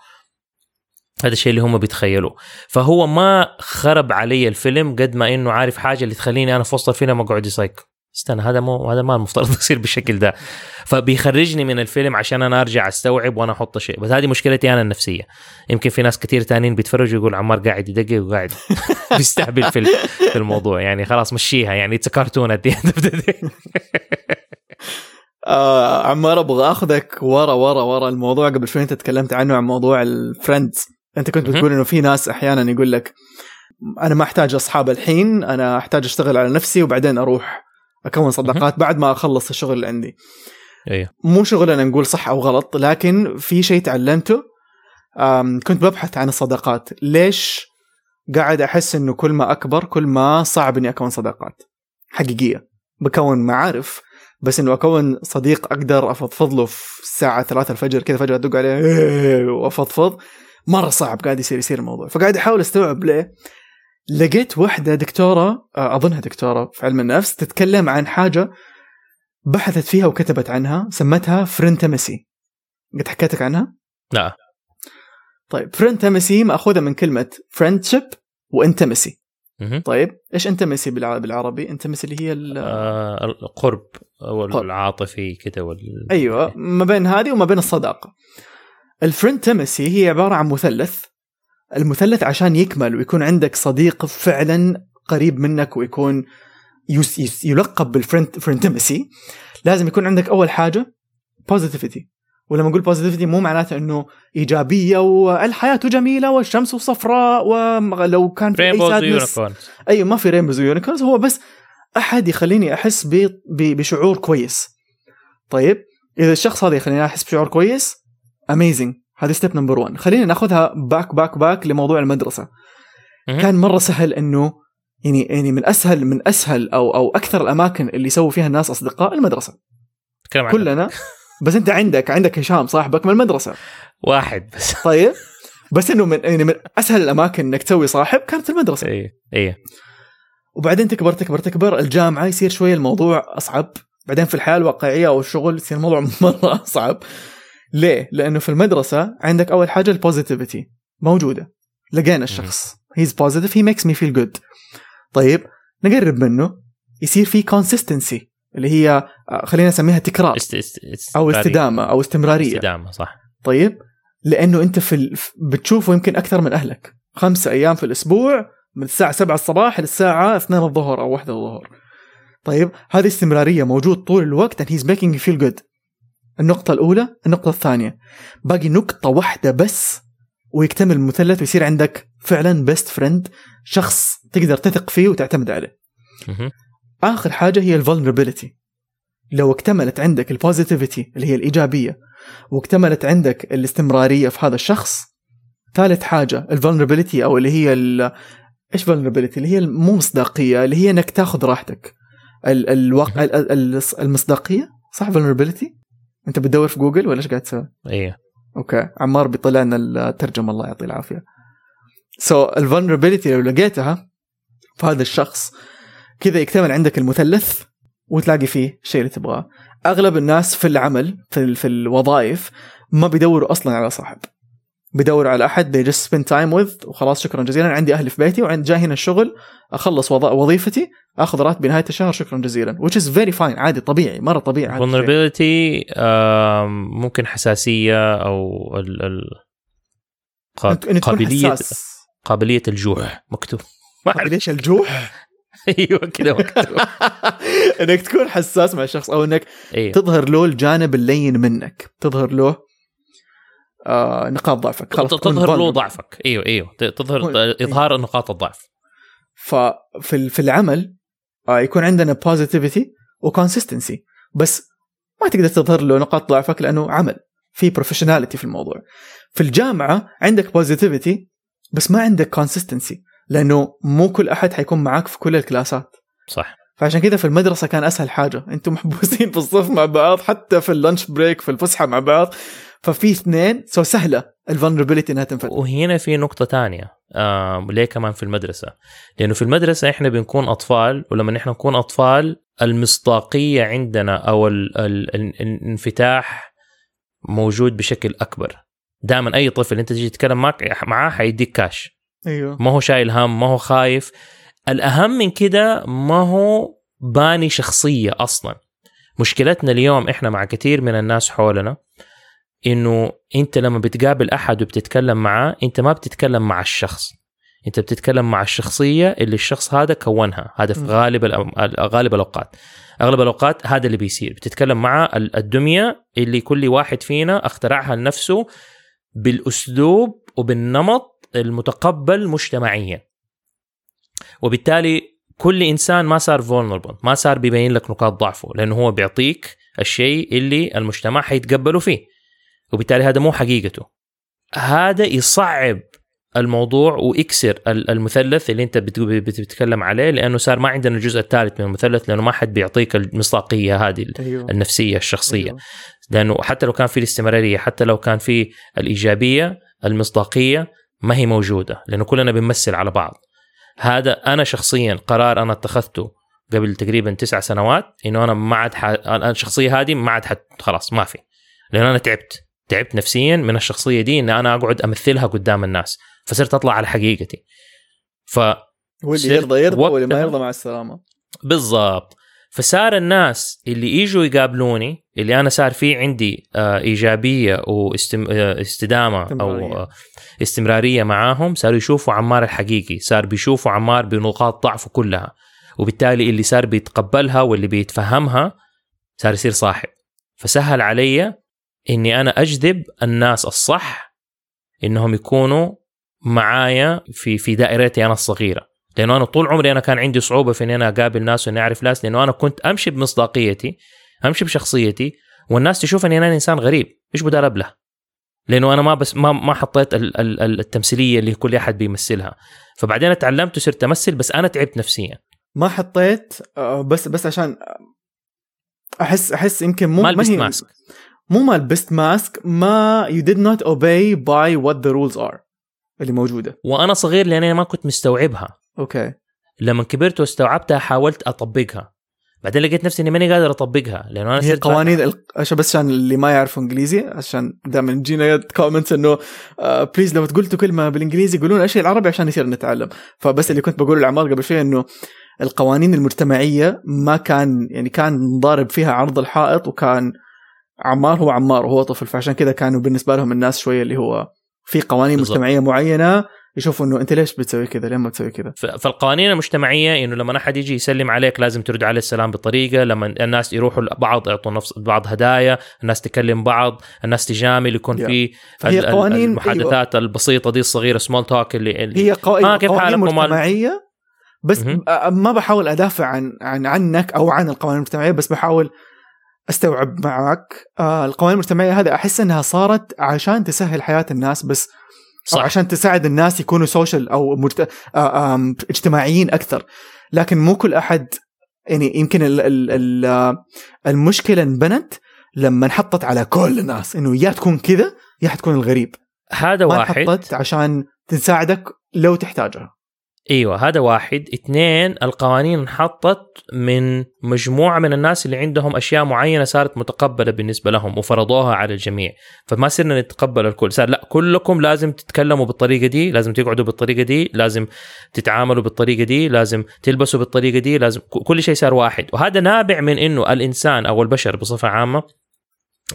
هذا الشيء اللي هم بيتخيلوا فهو ما خرب علي الفيلم قد ما إنه عارف حاجة اللي تخليني أنا في وسط الفيلم أقعد يصيك. استنى هذا مو هذا ما المفترض <laughs> يصير بالشكل ده. فبيخرجني من الفيلم عشان أنا أرجع أستوعب وأنا أحط شيء. بس هذه مشكلتي أنا النفسية. يمكن في ناس كثير تانيين بيتفرجوا يقول عمار قاعد يدقق وقاعد <laughs> بيستهبل في في الموضوع. يعني خلاص مشيها. يعني it's كرتون. <laughs> آه عمار أبغى أخذك ورا ورا ورا الموضوع قبل شوي. أنت تكلمت عنه عن موضوع الفريندز أنت كنت. بتقول إنه في ناس أحيانا يقول لك أنا ما أحتاج أصحاب الحين أنا أحتاج أشتغل على نفسي وبعدين أروح أكون صداقات بعد ما أخلص الشغل اللي عندي. أيوه مو شغلنا نقول صح أو غلط لكن في شيء تعلمته كنت ببحث عن الصداقات. ليش قاعد أحس إنه كل ما أكبر كل ما صعب إني أكون صداقات؟ حقيقية. بكون معارف بس إنه أكون صديق أقدر افضفض له في الساعة 3 الفجر كذا فجأة أدق عليه <laughs> وأفضفض. مرة صعب قاعد يصير يصير الموضوع. فقاعد أحاول أستوعب ليه. لقيت واحدة دكتورة آه، أظنها دكتورة في علم النفس تتكلم عن حاجة بحثت فيها وكتبت عنها سمتها فرنتمسي قد حكيتك عنها؟ لا طيب فرنتمسي مأخوذة من كلمة فريندشيب و intimacy. طيب إيش intimacy بالع- بالعربي؟ intimacy اللي هي آه القرب أو. العاطفي كذا وال أيوه ما بين هذه وما بين الصداقة ال frientimacy هي عبارة عن مثلث المثلث عشان يكمل ويكون عندك صديق فعلا قريب منك ويكون يس يس يلقب بال frientimacy لازم يكون عندك أول حاجة positivity ولما أقول positivity مو معناته إنه إيجابية والحياة جميلة والشمس صفراء ولو كان في أي sadness أيوه ما في rainbows و unicorns هو بس أحد يخليني أحس بشعور كويس. طيب إذا الشخص هذا يخليني أحس بشعور كويس amazing هذه step number 1 خلينا ناخذها باك باك باك لموضوع المدرسة. كان مرة سهل إنه يعني يعني من اسهل من أسهل أو أو أكثر الأماكن اللي يسووا فيها الناس أصدقاء المدرسة. كلنا. بس أنت عندك عندك هشام صاحبك من المدرسة. واحد بس. طيب. بس إنه من يعني من أسهل الأماكن إنك تسوي صاحب كانت المدرسة. إيه إيه. وبعدين تكبر تكبر تكبر. الجامعة يصير شوية الموضوع أصعب. بعدين في الحياة الواقعية أو الشغل يصير الموضوع <laughs> مرة أصعب. ليه؟ لأنه في المدرسة عندك أول حاجة ال positivity موجودة. لقينا الشخص he's positive he makes me feel good طيب نقرب منه يصير في consistency اللي هي آه، خلينا نسميها تكرار. است... است... است... أو استدامة أو استمرارية. استدامة صح. طيب لأنه أنت في ال... بتشوفه يمكن أكثر من أهلك. خمسة أيام في الأسبوع من الساعة 7 الصباح للساعه 2 الظهر أو 1 الظهر. طيب هذه استمرارية موجود طول الوقت and he's making you feel good. النقطة الأولى النقطة الثانية. باقي نقطة واحدة بس ويكتمل المثلث ويصير عندك فعلا best friend شخص تقدر تثق فيه وتعتمد عليه. مهم. آخر حاجة هي ال vulnerability لو اكتملت عندك ال positivity اللي هي الإيجابية واكتملت عندك الاستمرارية في هذا الشخص ثالث حاجة ال vulnerability أو اللي هي ال- إيش vulnerability اللي هي مو مصداقية اللي هي إنك تاخذ راحتك. ال الوق... ال- ال- ال- المصداقية؟ صح vulnerability انت بتدور في جوجل ولا إيش قاعد تسوي؟ إيه. okay. عمار بيطلع لنا الترجمة الله يعطيه العافية. so so, ال vulnerability لو لقيتها في هذا الشخص كذا يكتمل عندك المثلث وتلاقي فيه الشيء اللي تبغاه. أغلب الناس في العمل في, في الوظائف ما بيدوروا أصلا على صاحب. بيدوروا على أحد they just spend time with. وخلاص شكرا جزيلا. عندي أهلي في بيتي وعند جاي هنا الشغل أخلص وظ- وظيفتي أخذ راتبي نهايه الشهر شكرا جزيلا. Which is very fine عادي طبيعي مرة طبيعي vulnerability آم، ممكن حساسية أو ال ال قابليه حساس. قابلية الجوع مكتوب. ما أعرف. ليش الجوع؟ <laughs> أيوه كده مكتوب. <laughs> إنك تكون حساس مع الشخص أو إنك أيوه تظهر له الجانب اللين منك. تظهر له آه نقاط ضعفك. خلاص تظهر له. ضعفك. إيوه إيوه. تظهر تكون- إظهار نقاط الضعف. ففي في العمل آه يكون عندنا positivity و consistency بس ما تقدر تظهر له نقاط ضعفك لأنه عمل. في professionality في الموضوع. في الجامعة عندك positivity بس ما عندك consistency لأنه مو كل أحد حيكون معاك في كل ال classات. صح. فعشان كذا في المدرسة كان أسهل حاجة. أنتم محبوسين في الصف مع بعض حتى في ال lunch break في الفسحة مع بعض. ففي اثنين so سهلة ال vulnerability إنها تنفتح وهنا في نقطة تانية آه ليه كمان في المدرسة؟ لأنه في المدرسة إحنا بنكون أطفال ولما إحنا نكون أطفال المصداقية عندنا أو ال ال ال الانفتاح موجود بشكل أكبر. دائما أي طفل أنت تيجي تتكلم معك معاه حيديك كاش أيوه. ما هو شايل هم ما هو خايف. الأهم من كده ما هو باني شخصية أصلا. مشكلتنا اليوم إحنا مع كثير من الناس حولنا إنه أنت لما بتقابل أحد وبتتكلم معاه أنت ما بتتكلم مع الشخص. أنت بتتكلم مع الشخصية اللي الشخص هذا كونها. هذا في. غالب غالب الأوقات. أغلب الأوقات هذا اللي بيصير. بتتكلم مع ال- الدمية اللي كل واحد فينا اخترعها لنفسه بالأسلوب وبالنمط المتقبل مجتمعيا. وبالتالي كل إنسان ما صار فولنربل ما صار بيبين لك نقاط ضعفه لأنه هو بيعطيك الشيء اللي المجتمع حيتقبله فيه. وبالتالي هذا مو حقيقته. هذا يصعب الموضوع ويكسر ال- المثلث اللي انت بت- بت- بتتكلم عليه لأنه صار ما عندنا الجزء الثالث من المثلث لأنه ما حد بيعطيك المصداقية هذه أيوه. النفسية الشخصية. أيوه. لأنه حتى لو كان في الاستمرارية حتى لو كان في الإيجابية المصداقية ما هي موجودة لأنه كلنا بنمثل على بعض. هذا أنا شخصيا قرار أنا اتخذته قبل تقريبا تسع سنوات إنه أنا ما عاد ح... الشخصيه هذه ما عاد حت... خلاص ما في لأنه أنا تعبت. تعبت نفسيا من الشخصية دي ان أنا أقعد أمثلها قدام الناس فصرت أطلع على حقيقتي. ف واللي يرضى يرضى واللي ما يرضى مع السلامة. بالضبط. فصار الناس اللي يجوا يقابلوني اللي أنا صار في عندي آه، إيجابية واستدامه أو استمرارية. آه، استمرارية معاهم صاروا يشوفوا عمار الحقيقي صار بيشوفوا عمار بنقاط ضعفه كلها. وبالتالي اللي صار بيتقبلها واللي بيتفهمها صار يصير صاحب. فسهل علي إني أنا أجذب الناس الصح إنهم يكونوا معايا في في دائرتي أنا الصغيرة. لأنه أنا طول عمري أنا كان عندي صعوبة في إني أنا أقابل ناس وإني أعرف ناس لأنه أنا كنت أمشي بمصداقيتي أمشي بشخصيتي والناس تشوف إني أنا إنسان غريب. إيش بدال ابله لأنه أنا ما بس ما ما حطيت ال- ال- ال- التمثيلية اللي كل أحد بيمثلها. فبعدين اتعلمت وصرت أمثل بس أنا تعبت نفسيا. ما حطيت آه، بس بس عشان أحس أحس يمكن مو ما لبست mask. مو ما لبست mask ما you did not obey by what the rules are اللي موجودة. وأنا صغير لأن أنا ما كنت مستوعبها. okay. لما كبرت واستوعبتها حاولت أطبقها. بعدين لقيت نفسي إني ماني قادر أطبقها لأنه أنا هي قوانين ال- عشان بس عشان اللي ما يعرفوا إنجليزي عشان دائما يجينا comments إنه please لو قلتوا كلمة بالإنجليزي قولوا إيش هي بالعربي عشان يصير نتعلم. فبس اللي كنت بقوله لعمار قبل شوي إنه القوانين المجتمعية ما كان يعني كان ضارب فيها عرض الحائط وكان عمار هو عمار وهو طفل فعشان كذا كانوا بالنسبة لهم الناس شوية اللي هو في قوانين بالضبط. مجتمعية معينة يشوفوا إنه أنت ليش بتسوي كذا ليه ما تسوي كذا فالقوانين المجتمعية إنه لما أحد يجي يسلم عليك لازم ترد عليه السلام بطريقة لما الناس يروحوا لبعض يعطوا نفس بعض هدايا الناس تكلم بعض الناس تجامل يكون Yeah. في ال- قوانين- المحادثات البسيطة دي الصغيرة small talk اللي, اللي هي قو... آه، كيف قوانين مجتمعية بس مهم. ب- ما بحاول أدافع عن عن عنك أو عن القوانين المجتمعية بس بحاول أستوعب معك. آه القوانين المجتمعية هذه أحس إنها صارت عشان تسهل حياة الناس بس صح. عشان تساعد الناس يكونوا social أو مجت... آه آم، اجتماعيين أكثر. لكن مو كل أحد يعني يمكن ال ال ال آه، المشكلة انبنت لما انحطت على كل الناس. إنه يا تكون كذا يا حتكون الغريب. هذا ما واحد. انحطت عشان تساعدك لو تحتاجها. إيوه هذا واحد. اثنين القوانين انحطت من مجموعة من الناس اللي عندهم أشياء معينة صارت متقبلة بالنسبة لهم وفرضوها على الجميع. فما صرنا نتقبل الكل. صار لا كلكم لازم تتكلموا بالطريقة دي لازم تقعدوا بالطريقة دي لازم تتعاملوا بالطريقة دي لازم تلبسوا بالطريقة دي لازم كل شيء صار واحد. وهذا نابع من إنه الإنسان أو البشر بصفة عامة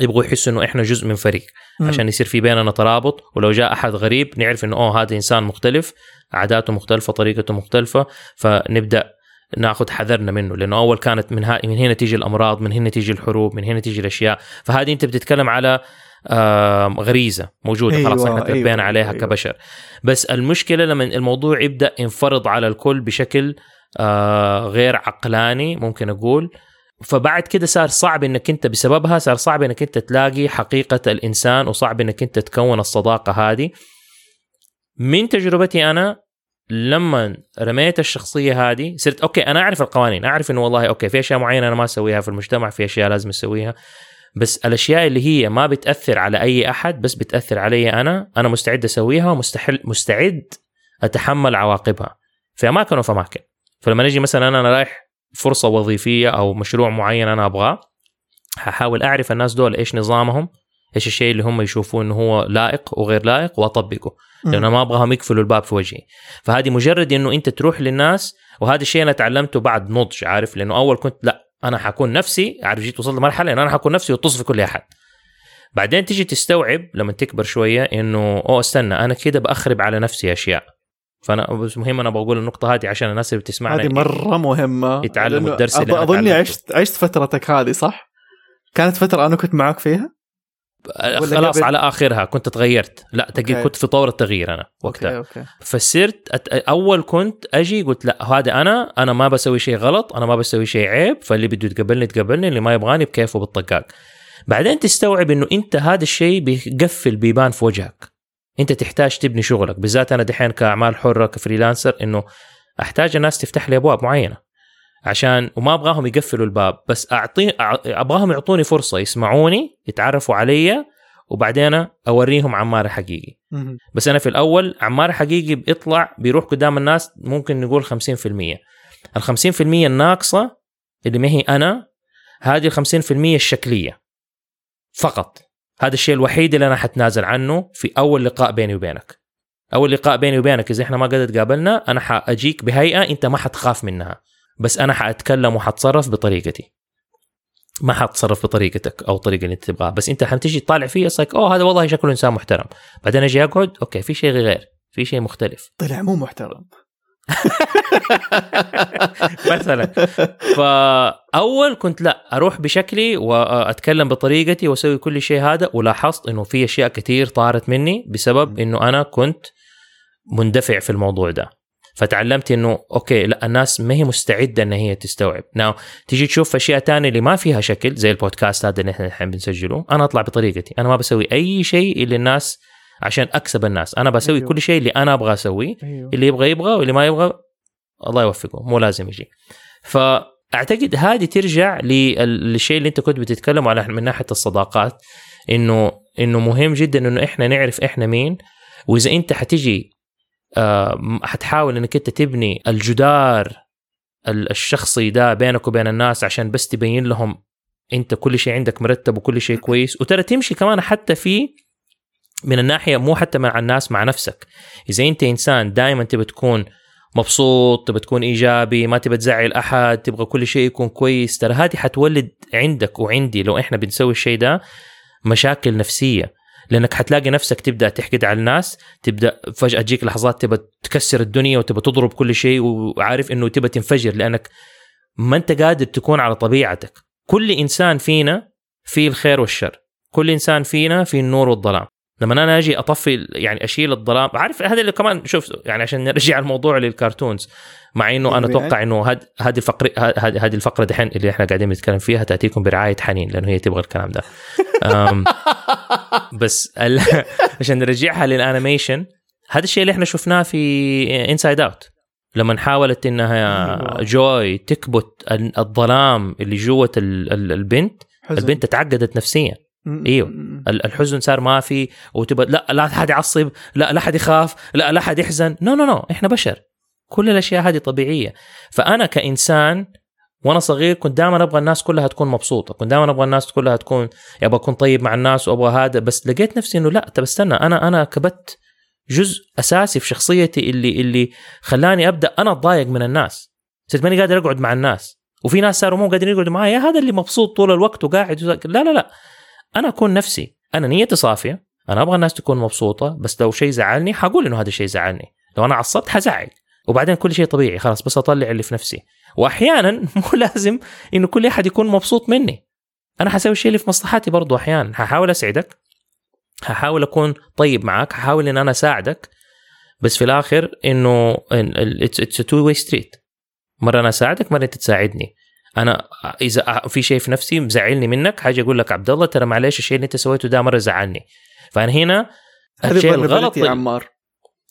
يبغوا يحسوا إنه إحنا جزء من فريق. عشان يصير في بيننا ترابط ولو جاء أحد غريب نعرف إنه أوه هذا إنسان مختلف عاداته مختلفة طريقته مختلفة فنبدأ ناخذ حذرنا منه لأنه أول كانت من ها من هنا تيجي الأمراض من هنا تيجي الحروب من هنا تيجي الأشياء. فهذه أنت بتتكلم على غريزة موجودة. أيوة، خلاص إحنا أيوة، تربينا عليها أيوة. كبشر. بس المشكلة لما الموضوع يبدأ ينفرض على الكل بشكل آه، غير عقلاني ممكن أقول فبعد كده صار صعب إنك أنت بسببها صار صعب إنك أنت تلاقي حقيقة الإنسان وصعب إنك أنت تكون الصداقة هذه. من تجربتي أنا لما رميت الشخصية هذه صرت okay أنا أعرف القوانين أعرف إنه والله okay في أشياء معينة أنا ما أسويها في المجتمع في أشياء لازم أسويها. بس الأشياء اللي هي ما بتأثر على أي أحد بس بتأثر علي أنا أنا مستعد أسويها ومستحل مستعد أتحمل عواقبها. في اماكن وفي اماكن فلما نجي مثلا أنا رايح فرصة وظيفية أو مشروع معين أنا أبغاه هحاول أعرف الناس دول إيش نظامهم إيش الشيء اللي هم يشوفوه إنه هو لائق وغير لائق وأطبقه لأنه أنا ما أبغاهم يقفلوا الباب في وجهي. فهذه مجرد إنه أنت تروح للناس وهذا الشيء أنا تعلمته بعد نضج عارف؟ لأنه أول كنت لا أنا حكون نفسي عارف؟ جيت وصلت لمرحلة انه أنا حكون نفسي وتص في كل أحد. بعدين تيجي تستوعب لما تكبر شوية إنه أوه استنى أنا كده بأخرب على نفسي أشياء. فأنا بس مهم أنا بقول النقطة هذه عشان الناس اللي بتسمعنا هذه مرة مهمة يتعلموا الدرس اللي أنا أظني. عشت عشت فترتك هذه صح؟ كانت فترة أنا كنت معك فيها؟ ولا خلاص؟ على آخرها كنت تغيرت لا okay. كنت في طور التغيير أنا وقتها okay okay فصرت أت... أول كنت أجي قلت لا هذا أنا أنا ما بسوي شيء غلط أنا ما بسوي شيء عيب فاللي بده يتقبلني يتقبلني اللي ما يبغاني بكيفه بالطقاق بعدين تستوعب إنه أنت هذا الشيء بيقفل بيبان في وجهك انت تحتاج تبني شغلك بالذات أنا دحين كاعمال حرة كفريلانسر انه احتاج الناس تفتح لي ابواب معينة. عشان وما أبغاهم يقفلوا الباب بس اعطي أبغاهم يعطوني فرصة يسمعوني يتعرفوا علي وبعدين أوريهم عمار حقيقي. بس أنا في الأول عمار حقيقي بيطلع بيروح قدام الناس ممكن نقول 50% ال 50% الناقصة اللي ما هي أنا هذه ال 50% الشكلية. فقط. هذا الشيء الوحيد اللي أنا حتنازل عنه في أول لقاء بيني وبينك. أول لقاء بيني وبينك إذا إحنا ما قد تقابلنا أنا حأجيك بهيئة أنت ما حتخاف منها. بس أنا حأتكلم وحتصرف بطريقتي. ما حتصرف بطريقتك أو الطريقة اللي أنت تبغاها. بس أنت حتيجي تطالع فيه like أوه هذا والله شكله إنسان محترم. بعدين أجي أقعد أوكي في شيء غير في شيء مختلف. طلع مو محترم. <laughs> مثلا. فأول كنت لا أروح بشكلي وأتكلم بطريقتي وأسوي كل شيء هذا ولاحظت إنه في أشياء كثير طارت مني بسبب إنه أنا كنت مندفع في الموضوع ده. فتعلمت إنه أوكي لا الناس ما هي مستعدة إن هي تستوعب. ناو تيجي تشوف أشياء تانية اللي ما فيها شكل زي البودكاست هذا اللي إحنا الحين بنسجله أنا أطلع بطريقتي. أنا ما بسوي أي شيء اللي الناس عشان أكسب الناس. أنا بسوي أيوه. كل شيء اللي أنا أبغى أسويه أيوه. اللي يبغى يبغى واللي ما يبغى الله يوفقه مو لازم يجي. فأعتقد هذه ترجع لل- للشيء اللي أنت كنت بتتكلم على من ناحية الصداقات إنه إنه مهم جدا إنه إحنا نعرف إحنا مين وإذا أنت حتيجي آه، حتحاول إنك أنت تبني الجدار ال- الشخصي ده بينك وبين الناس عشان بس تبين لهم أنت كل شيء عندك مرتب وكل شيء كويس. وترى تمشي كمان حتى في من الناحية مو حتى مع الناس مع نفسك. إذا أنت إنسان دائما تبى تكون مبسوط تبى تكون إيجابي ما تبى تزعل أحد تبغى كل شيء يكون كويس ترى هذه حتولد عندك وعندي. لو إحنا بنسوي الشيء ده مشاكل نفسية. لأنك حتلاقي نفسك تبدأ تحقد على الناس تبدأ فجأة تجيك لحظات تبى تكسر الدنيا وتبى تضرب كل شيء وعارف إنه تبى تنفجر. لأنك ما أنت قادر تكون على طبيعتك. كل إنسان فينا فيه الخير والشر. كل إنسان فينا فيه النور والظلام. لما أنا أجي أطفي يعني أشيل الظلام عارف هذا اللي كمان شوف يعني عشان نرجع الموضوع لل cartoons مع إنه أنا أتوقع إنه هذه الفقره هذه الفقرة دحين اللي إحنا قاعدين نتكلم فيها تأتيكم برعاية حنين لأنه هي تبغى الكلام ده <laughs> بس ال... <laughs> عشان نرجعها لل animation هذا الشيء اللي إحنا شفناه في Inside Out لما حاولت إنها أيوة. جوي تكبت ال- الظلام اللي جوة ال- ال- البنت. البنت تعقدت نفسيا ال- الحزن صار ما في وتبى لا لا حد يعصب لا لا حد يخاف لا لا حد يحزن. no no no إحنا بشر. كل الأشياء هذه طبيعية. فأنا كإنسان وأنا صغير كنت دائما أبغى الناس كلها تكون مبسوطة. كنت دائما أبغى الناس كلها تكون أبغى أكون طيب مع الناس وأبغى هذا. بس لقيت نفسي إنه لا طب استنى أنا أنا كبت جزء أساسي في شخصيتي اللي اللي خلاني أبدأ أنا أتضايق من الناس. صرت ماني قادر أقعد مع الناس. وفي ناس صاروا مو قادرين يقعدوا معي هذا اللي مبسوط طول الوقت وقاعد لا لا لا. أنا أكون نفسي أنا نيتي صافية أنا أبغى الناس تكون مبسوطة بس لو شيء زعلني حقول إنه هذا الشيء زعلني. لو أنا عصبت حزعق وبعدين كل شيء طبيعي خلاص بس أطلع اللي في نفسي. واحيانا <laughs> مو لازم إنه كل أحد يكون مبسوط مني. أنا حسوي الشيء اللي في مصلحتي برضو أحيانا. ححاول أسعدك ححاول أكون طيب معك ححاول إن أنا أساعدك. بس في الآخر إنه it's two way street مرة أنا أساعدك مرة أنت تساعدني. أنا إذا في شيء في نفسي مزعلني منك حاجة أقول لك عبد الله ترى معلش الشيء اللي أنت سويته ده مرة زعلني. فأنا هنا الشيء الغلط يا عمار.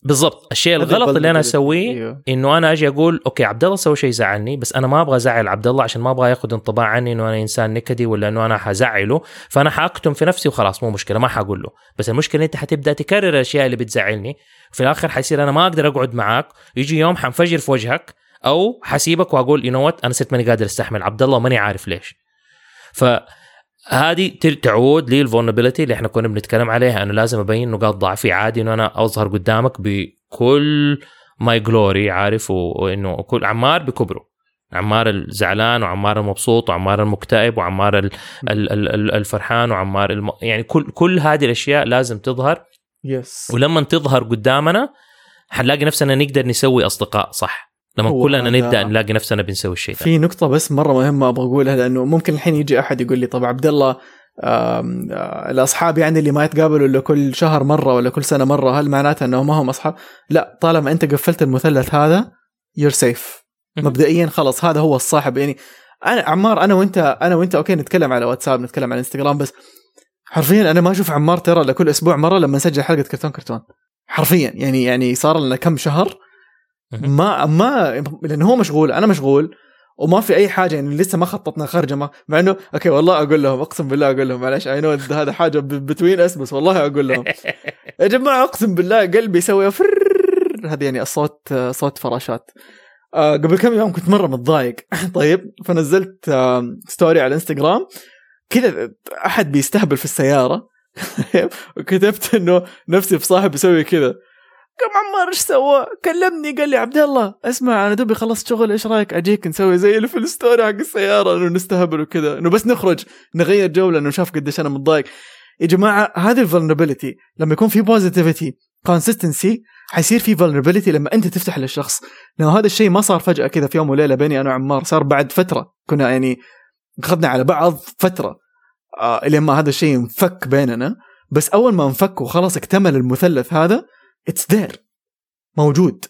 بالضبط الشيء الغلط اللي أنا أسويه أيوه. إنه أنا أجي أقول okay عبد الله سوى شيء زعلني بس أنا ما أبغى أزعل عبد الله عشان ما أبغى ياخذ انطباع عني إنه أنا إنسان نكدي ولا إنه أنا حزعله فأنا حأكتم في نفسي وخلاص مو مشكلة ما حقول له. بس المشكلة أنت حتبدأ تكرر الأشياء اللي بتزعلني في الآخر حيصير أنا ما أقدر أقعد معاك يجي يوم حنفجر في وجهك أو حسيبك وأقول you know أنا صرت ماني قادر أستحمل. عبد الله وماني عارف ليش. ف هذه تعود لل vulnerability اللي إحنا كنا بنتكلم عليها. انه لازم أبين نقاط ضعفي عادي إنه أنا أظهر قدامك بكل my glory عارف وإنه كل عمار بكبره. عمار الزعلان وعمار المبسوط وعمار المكتئب وعمار ال ال ال الفرحان وعمار الم... يعني كل كل هذه الأشياء لازم تظهر. يس ولما تظهر قدامنا حنلاقي نفسنا نقدر نسوي أصدقاء صح. لما كلنا نبدأ نلاقي نفسنا بنسوي الشيء ده في نقطة بس مرة مهمة أبغى أقولها لأنه ممكن الحين يجي أحد يقول لي طب عبد الله آه، الأصحاب يعني اللي ما يتقابلوا إلا كل شهر مرة ولا كل سنة مرة هل معناته إنهم ما هم أصحاب؟ لا طالما أنت قفلت المثلث هذا يور سيف. مبدئيا خلاص هذا هو الصاحب يعني أنا عمار أنا وأنت أنا وأنت okay نتكلم على واتساب نتكلم على إنستغرام بس حرفيا أنا ما أشوف عمار ترى لكل أسبوع مرة لما نسجل حلقة كرتون كرتون حرفيا يعني يعني صار لنا كم شهر. ما ما لأنه هو مشغول أنا مشغول وما في أي حاجة يعني لسه ما خططنا خرجه ما مع إنه okay والله أقول لهم أقسم بالله أقول لهم معلش I know هذا حاجة between us بس والله أقول لهم. <laughs> يا جماعة أقسم بالله قلبي يسوي فرر هذا يعني الصوت صوت فراشات. آه قبل كم يوم كنت مرة متضايق. <laughs> طيب فنزلت آه story على الانستغرام كذا أحد بيستهبل في السيارة. <laughs> وكتبت إنه نفسي في صاحب يسوي كذا. قام عمار إيش سوى؟ كلمني قال لي عبد الله اسمع أنا دوبي خلصت شغل إيش رأيك أجيك نسوي زي اللي في ال story حق السيارة إنه نستهبل وكذا إنه بس نخرج نغير جو لأنه شاف قديش أنا متضايق. يا جماعة هذه ال vulnerability لما يكون في positivity consistency حيصير في vulnerability لما أنت تفتح للشخص. لأنه هذا الشيء ما صار فجأة كذا في يوم وليلة بيني أنا وعمار صار بعد فترة كنا يعني أخذنا على بعض فترة آه ما هذا الشيء انفك بيننا. بس أول ما انفك وخلاص اكتمل المثلث هذا it's there موجود.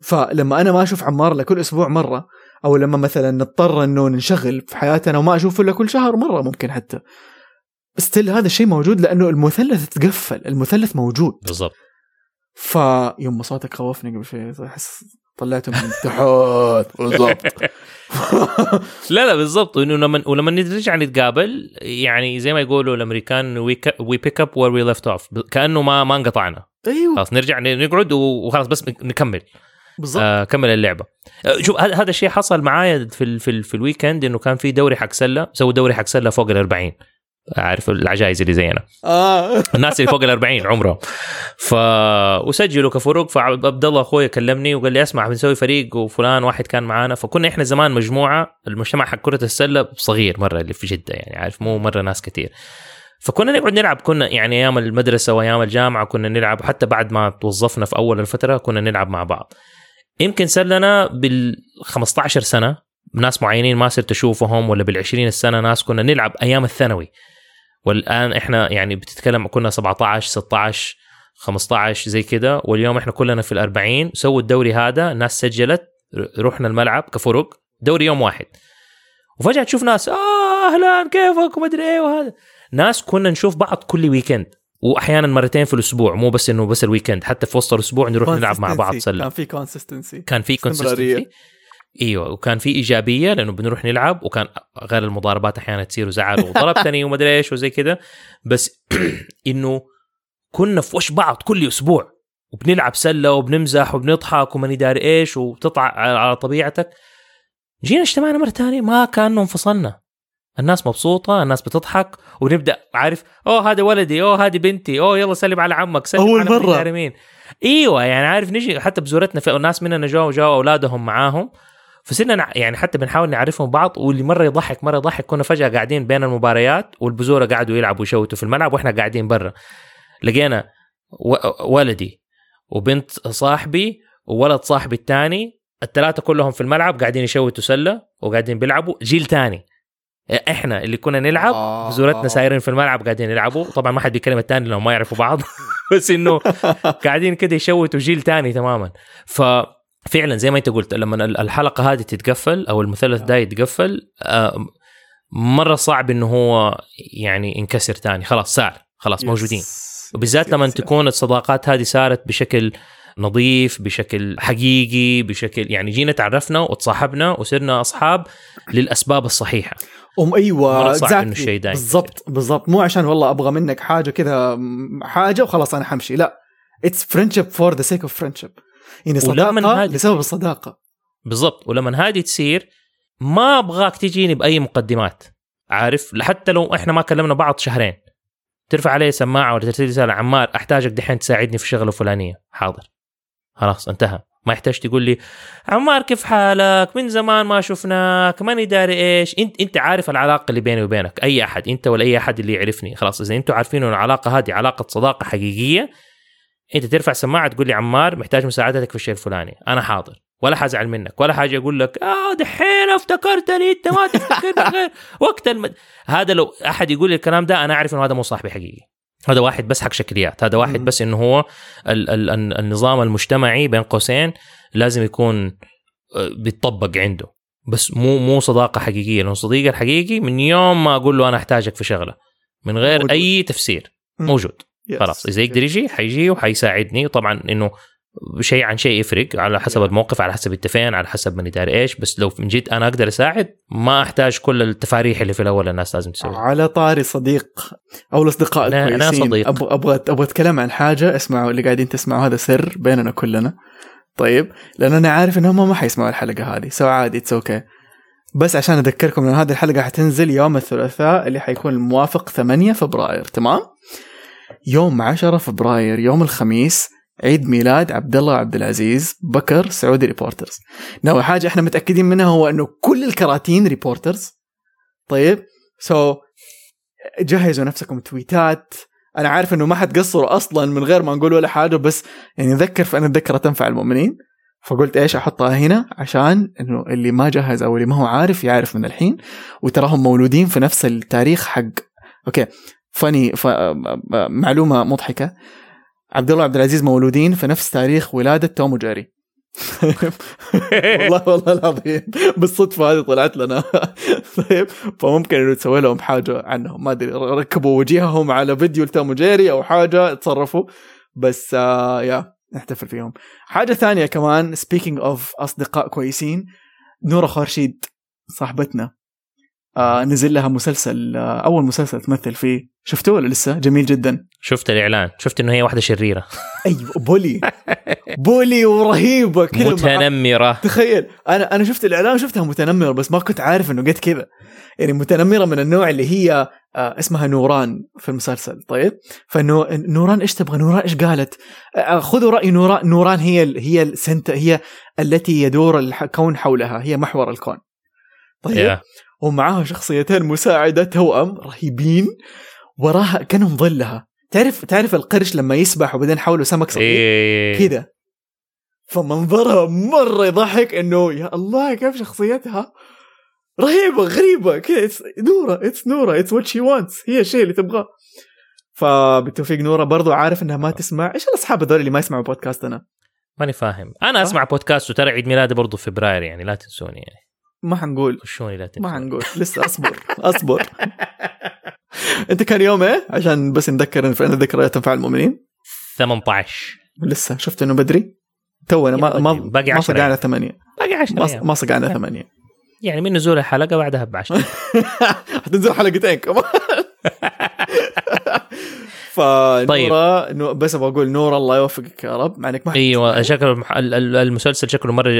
فلما أنا ما أشوف عمار إلا كل أسبوع مرة أو لما مثلا نضطر إنه ننشغل في حياتنا وما اشوفه إلا كل شهر مرة ممكن حتى. still هذا الشيء موجود لأنه المثلث تقفل المثلث موجود. بالضبط. فيوم ما صوتك خوفني قبل شوي أحس طلعته من تحت <laughs> بالضبط. <laughs> لا لا بالضبط. إنه لما ولما نرجع نتقابل يعني زي ما يقولوا الأمريكان we pick up where we left off كأنه ما ما انقطعنا. أيوه. خلاص نرجع نقعد وخلاص بس نكمل. بالضبط. آه كمل اللعبة. آه شوف هذا الشيء حصل معايا في ال في, ال في ال weekend إنه كان في دوري حق سلة سووا دوري حق سلة فوق ال 40 عارف العجائز اللي زينا. آه. <laughs> الناس اللي فوق ال 40 عمرهم. ف وسجلوا كفروق فعبد الله أخوي كلمني وقال لي اسمع بنسوي فريق وفلان واحد كان معانا. فكنا إحنا زمان مجموعة المجتمع حق كرة السلة صغير مرة اللي في جدة يعني عارف؟ مو مرة ناس كثير فكنا نقعد نلعب كنا يعني أيام المدرسة وأيام الجامعة كنا نلعب حتى بعد ما توظفنا في أول الفترة كنا نلعب مع بعض. يمكن صار لنا بال 15 سنة ناس معينين ما صرت أشوفهم ولا بال 20 سنه ناس كنا نلعب أيام الثانوي. والآن إحنا يعني بتتكلم كنا 17 16 15 زي كده. واليوم إحنا كلنا في الأربعين سووا الدوري هذا الناس سجلت رحنا الملعب كفرق دوري يوم واحد. وفجأة تشوف ناس آه أهلا كيفك؟ ومدري إيه وهذا. ناس كنا نشوف بعض كل weekend وأحيانا مرتين في الأسبوع مو بس إنه بس ال weekend حتى في وسط الأسبوع نروح نلعب مع بعض. سله كان في consistency كان في. consistency إيوه وكان في إيجابية لأنه بنروح نلعب وكان غير المضاربات أحيانا تصير وزعل وضربتني <laughs> ومدري إيش وزي كذا بس <clears throat> إنه كنا في وش بعض كل أسبوع وبنلعب سلة وبنمزح وبنضحك وماني داري إيش وتطلع على على طبيعتك. جينا اجتمعنا مرة ثانية ما كأنه انفصلنا. الناس مبسوطة الناس بتضحك ونبدأ عارف oh هذا ولدي oh هذه بنتي oh يلا سلم على عمك سلم أول على داري مين إيوه يعني عارف نجي حتى بزورتنا في ناس مننا جو جو أولادهم معاهم فصرنا يعني حتى بنحاول نعرفهم بعض واللي مرة يضحك مرة يضحك. كنا فجأة قاعدين بين المباريات والبزورة قاعدوا يلعبوا ويشوتوا في الملعب وإحنا قاعدين برا. لقينا ولدي وبنت صاحبي وولد صاحبي الثاني الثلاثة كلهم في الملعب قاعدين يشوتوا سلة وقاعدين بيلعبوا. جيل ثاني. إحنا اللي كنا نلعب آه. زورتنا سايرين في الملعب قاعدين يلعبوا. طبعا ما حد بيكلم الثاني لأنهم ما يعرفوا بعض. <laughs> بس إنه <laughs> قاعدين كده يشوتوا جيل تاني تماما. ففعلا زي ما أنت قلت لما الحلقة هذه تتقفل أو المثلث ده يتقفل آه، مرة صعب إنه هو يعني ينكسر تاني. خلاص صار خلاص موجودين. وبالذات لما تكون الصداقات هذه صارت بشكل نظيف بشكل حقيقي بشكل يعني جينا تعرفنا وتصاحبنا وصرنا أصحاب للأسباب الصحيحة. أم أيوه exactly. بالضبط بالضبط. مو عشان والله أبغى منك حاجة كذا حاجة وخلاص أنا حمشي. لا it's friendship for the sake of friendship يعني صداقة لسبب الصداقة. بالضبط. ولما هذه تصير ما أبغاك تجيني بأي مقدمات. عارف؟ حتى لو إحنا ما كلمنا بعض شهرين. ترفع علي سماعة ولا ترسل رسالة عمار أحتاجك دحين تساعدني في الشغلة الفلانية. حاضر. خلاص انتهى. ما يحتاج تقول لي عمار كيف حالك؟ من زمان ما شفناك ماني داري إيش؟ انت إنت عارف العلاقة اللي بيني وبينك أي أحد إنت ولا أي أحد اللي يعرفني خلاص. إذا إنتوا عارفين ان العلاقة هذه علاقة صداقة حقيقية إنت ترفع سماعة تقول لي عمار محتاج مساعدتك في الشيء الفلاني أنا حاضر ولا حازعل منك ولا حاجة أقول لك آه دحين افتكرتني أنت ما تفتكرني غير. <laughs> وقت الم... هذا لو أحد يقول لي الكلام ده أنا أعرف إنه هذا مو صاحبي حقيقي. هذا واحد بس حق شكليات هذا واحد. بس إنه هو ال ال ال النظام المجتمعي بين قوسين لازم يكون آه، بيتطبق عنده بس مو مو صداقة حقيقية لأنه الصديق الحقيقي من يوم ما أقول له أنا أحتاجك في شغلة من غير موجود. أي تفسير. موجود. خلاص إذا يقدر يجي حيجي وحيساعدني وطبعا إنه شيء عن شيء يفرق على حسب الموقف على حسب انت فين على حسب ماني داري إيش بس لو من جد أنا أقدر أساعد ما أحتاج كل التفاريح اللي في الأول الناس لازم تسويها. على طاري صديق أو الأصدقاء أنا- الكويسين صديق. أبغى أبغى أبغى أتكلم عن حاجة اسمعوا اللي قاعدين تسمعوا هذا سر بيننا كلنا. طيب لأن أنا عارف إنهم ما حيسمعوا الحلقة هذه so عادي it's okay بس عشان أذكركم ان هذه الحلقة حتنزل يوم الثلاثاء اللي حيكون الموافق 8 فبراير تمام؟ يوم 10 فبراير يوم الخميس عيد ميلاد عبد الله عبد العزيز بكر Saudi Reporters no حاجة إحنا متأكدين منها هو إنه كل الكراتين reporters طيب so so, جهزوا نفسكم تويتات. أنا عارف إنه ما حتقصروا أصلا من غير ما نقول ولا حاجة بس يعني ذكر فان الذكرى تنفع المؤمنين. فقلت إيش أحطها هنا؟ عشان إنه اللي ما جهز أو اللي ما هو عارف يعرف من الحين. وتراهم مولودين في نفس التاريخ حق. أوكي فاني ف... معلومة مضحكة. عبد الله عبد العزيز مولودين في نفس تاريخ ولادة توم وجيري. والله والله العظيم. بالصدفة هذه طلعت لنا. طيب فممكن إنه تسوي لهم حاجة عنهم. ما أدري ركبوا وجيههم على فيديو لتوم وجيري أو حاجة تصرفوا بس آه يا نحتفل فيهم. حاجة ثانية كمان speaking of أصدقاء كويسين نورة خورشيد صاحبتنا. آه نزل لها مسلسل آه أول مسلسل تمثل فيه. شفتوه ولا لسه؟ جميل جدا. شفت الإعلان. شفت إنه هي واحدة شريرة. <laughs> أيوه بولي. بولي ورهيبة كلمة. متنمرة. تخيل أنا أنا شفت الإعلان شفتها متنمرة بس ما كنت عارف إنه قد كذا. يعني متنمرة من النوع اللي هي آه اسمها نوران في المسلسل. طيب؟ فانه نوران إيش تبغى؟ نوران إيش قالت؟ آه خذوا رأي نوران نوران هي ال هي السنت هي التي يدور الكون حولها. هي محور الكون. طيب؟ Yeah. ومعاها شخصيتين مساعدة توأم رهيبين وراها كأنهم ظلها. تعرف تعرف القرش لما يسبح وبعدين حوله سمك صغير؟ إيه. كذا. فمنظرها مرة يضحك إنه يا الله كيف شخصيتها رهيبة غريبة. كذا نورة gets نورة gets what she wants هي الشيء اللي تبغاه. فبالتوفيق نورة برضو عارف إنها ما تسمع. إيش الأصحاب هذول اللي ما يسمعوا بودكاستنا ماني فاهم. أنا أسمع بودكاست وترى عيد ميلادي برضه في فبراير يعني لا تنسوني يعني. ما حنقول. خشوني لا ما تنسوني حنقول. لسه أصبر. أصبر. <laughs> أنت كان يوم إيه عشان بس نذكر إن الذكريات تنفع المؤمنين؟ 18 لسه. شفت إنه بدري؟ تونا ما ما باقي ما 10 صقعنا ثمانية. باقي 10 ما. ما صقعنا ثمانية. يعني من نزول الحلقة بعدها ب 10 حتنزل حلقتين كمان. <laughs> طيب. بس أبغى أقول نور الله يوفقك يا رب. مع إنك ما إيوه شكله المسلسل شكله مرة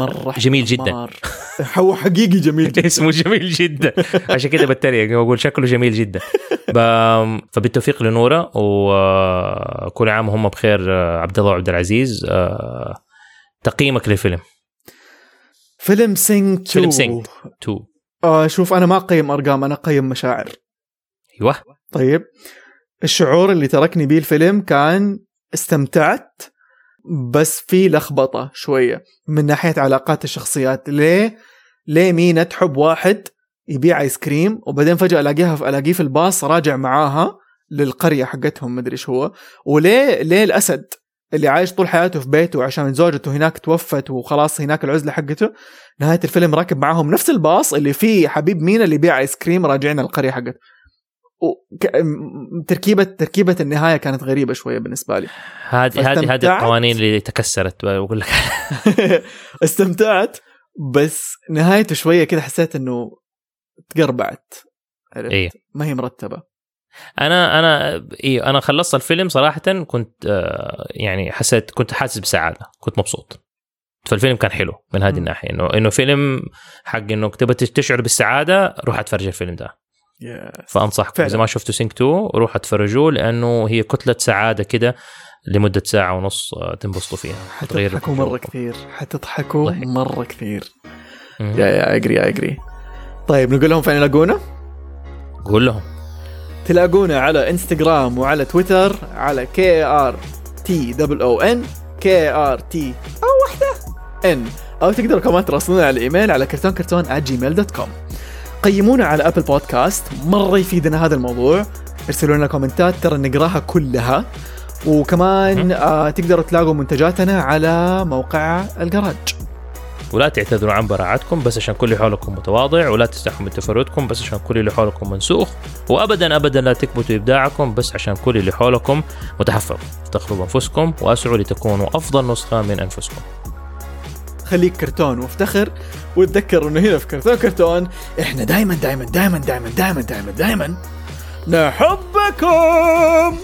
مرة جميل جدا. <laughs> هو حقيقي جميل <laughs> جدا. اسمه جميل جدا. <laughs> عشان كده بتريق بقول شكله جميل جدا. فبالتوفيق لنورة وكل عام وهم بخير عبد الله وعبد العزيز. تقييمك للفيلم فيلم Sing فيلم 2 Sing 2 آه شوف أنا ما أقيم أرقام أنا أقيم مشاعر. أيوه. طيب. الشعور اللي تركني بيه الفيلم كان استمتعت بس في لخبطة شوية من ناحية علاقات الشخصيات. ليه؟ ليه مينا تحب واحد يبيع آيس كريم وبعدين فجأة ألاقيها ألاقيه في الباص راجع معاها للقرية حقتهم مدري إيش هو. وليه ليه الأسد اللي عايش طول حياته في بيته عشان زوجته هناك توفت وخلاص هناك العزلة حقته؟ نهاية الفيلم راكب معاهم نفس الباص اللي فيه حبيب مينا اللي يبيع آيس كريم راجعين القريه حقته. تركيبه تركيبة النهاية كانت غريبة شوية بالنسبة لي. هذه هذه هذه؟ القوانين اللي تكسرت بقول لك. <laughs> استمتعت بس نهايته شوية كده حسيت إنه تقربعت. عرفت؟ إيه. ما هي مرتبة. أنا أنا اي أنا خلصت الفيلم صراحة كنت آه، يعني حسيت كنت حاسس بسعادة كنت مبسوط. فالفيلم كان حلو من هذه. الناحية انه إنه فيلم حق انك تبغى تشعر بالسعادة روح اتفرج الفيلم ده. فأنصحكم. فعلا. اذا ما شفتوا سينك 2 روح اتفرجوه لأنه هي كتلة سعادة كده لمدة ساعة ونص آه، تنبسطوا فيها حتضحكوا مرة. كثير. حتضحكوا ضحك. مرة كثير. يا يا اجري يا اجري طيب نقول لهم فين يلاقونا؟ قول لهم. تلاقونا على انستغرام وعلى تويتر على K R T double O N K R T O واحدة N أو تقدروا كمان تراسلونا على الإيميل على كرتون كرتون Gmail dot com قيمونا على Apple Podcast مرة يفيدنا هذا الموضوع. ارسلوا لنا كومنتات ترى نقراها كلها. وكمان آه تقدروا تلاقوا منتجاتنا على موقع الجراج ولا تعتذروا عن براعتكم بس عشان كل اللي حولكم متواضع ولا تستحوا من تفردكم بس عشان كل اللي حولكم منسوخ. وابدا ابدا لا تكبتوا إبداعكم بس عشان كل اللي حولكم متحفظ. افتخروا بانفسكم وأسعوا لتكونوا أفضل نسخة من أنفسكم. خليك كرتون وافتخر وتذكر إنه هنا في كرتون كرتون إحنا دايما دايما دايما دايما دايما دايما دايما نحبكم.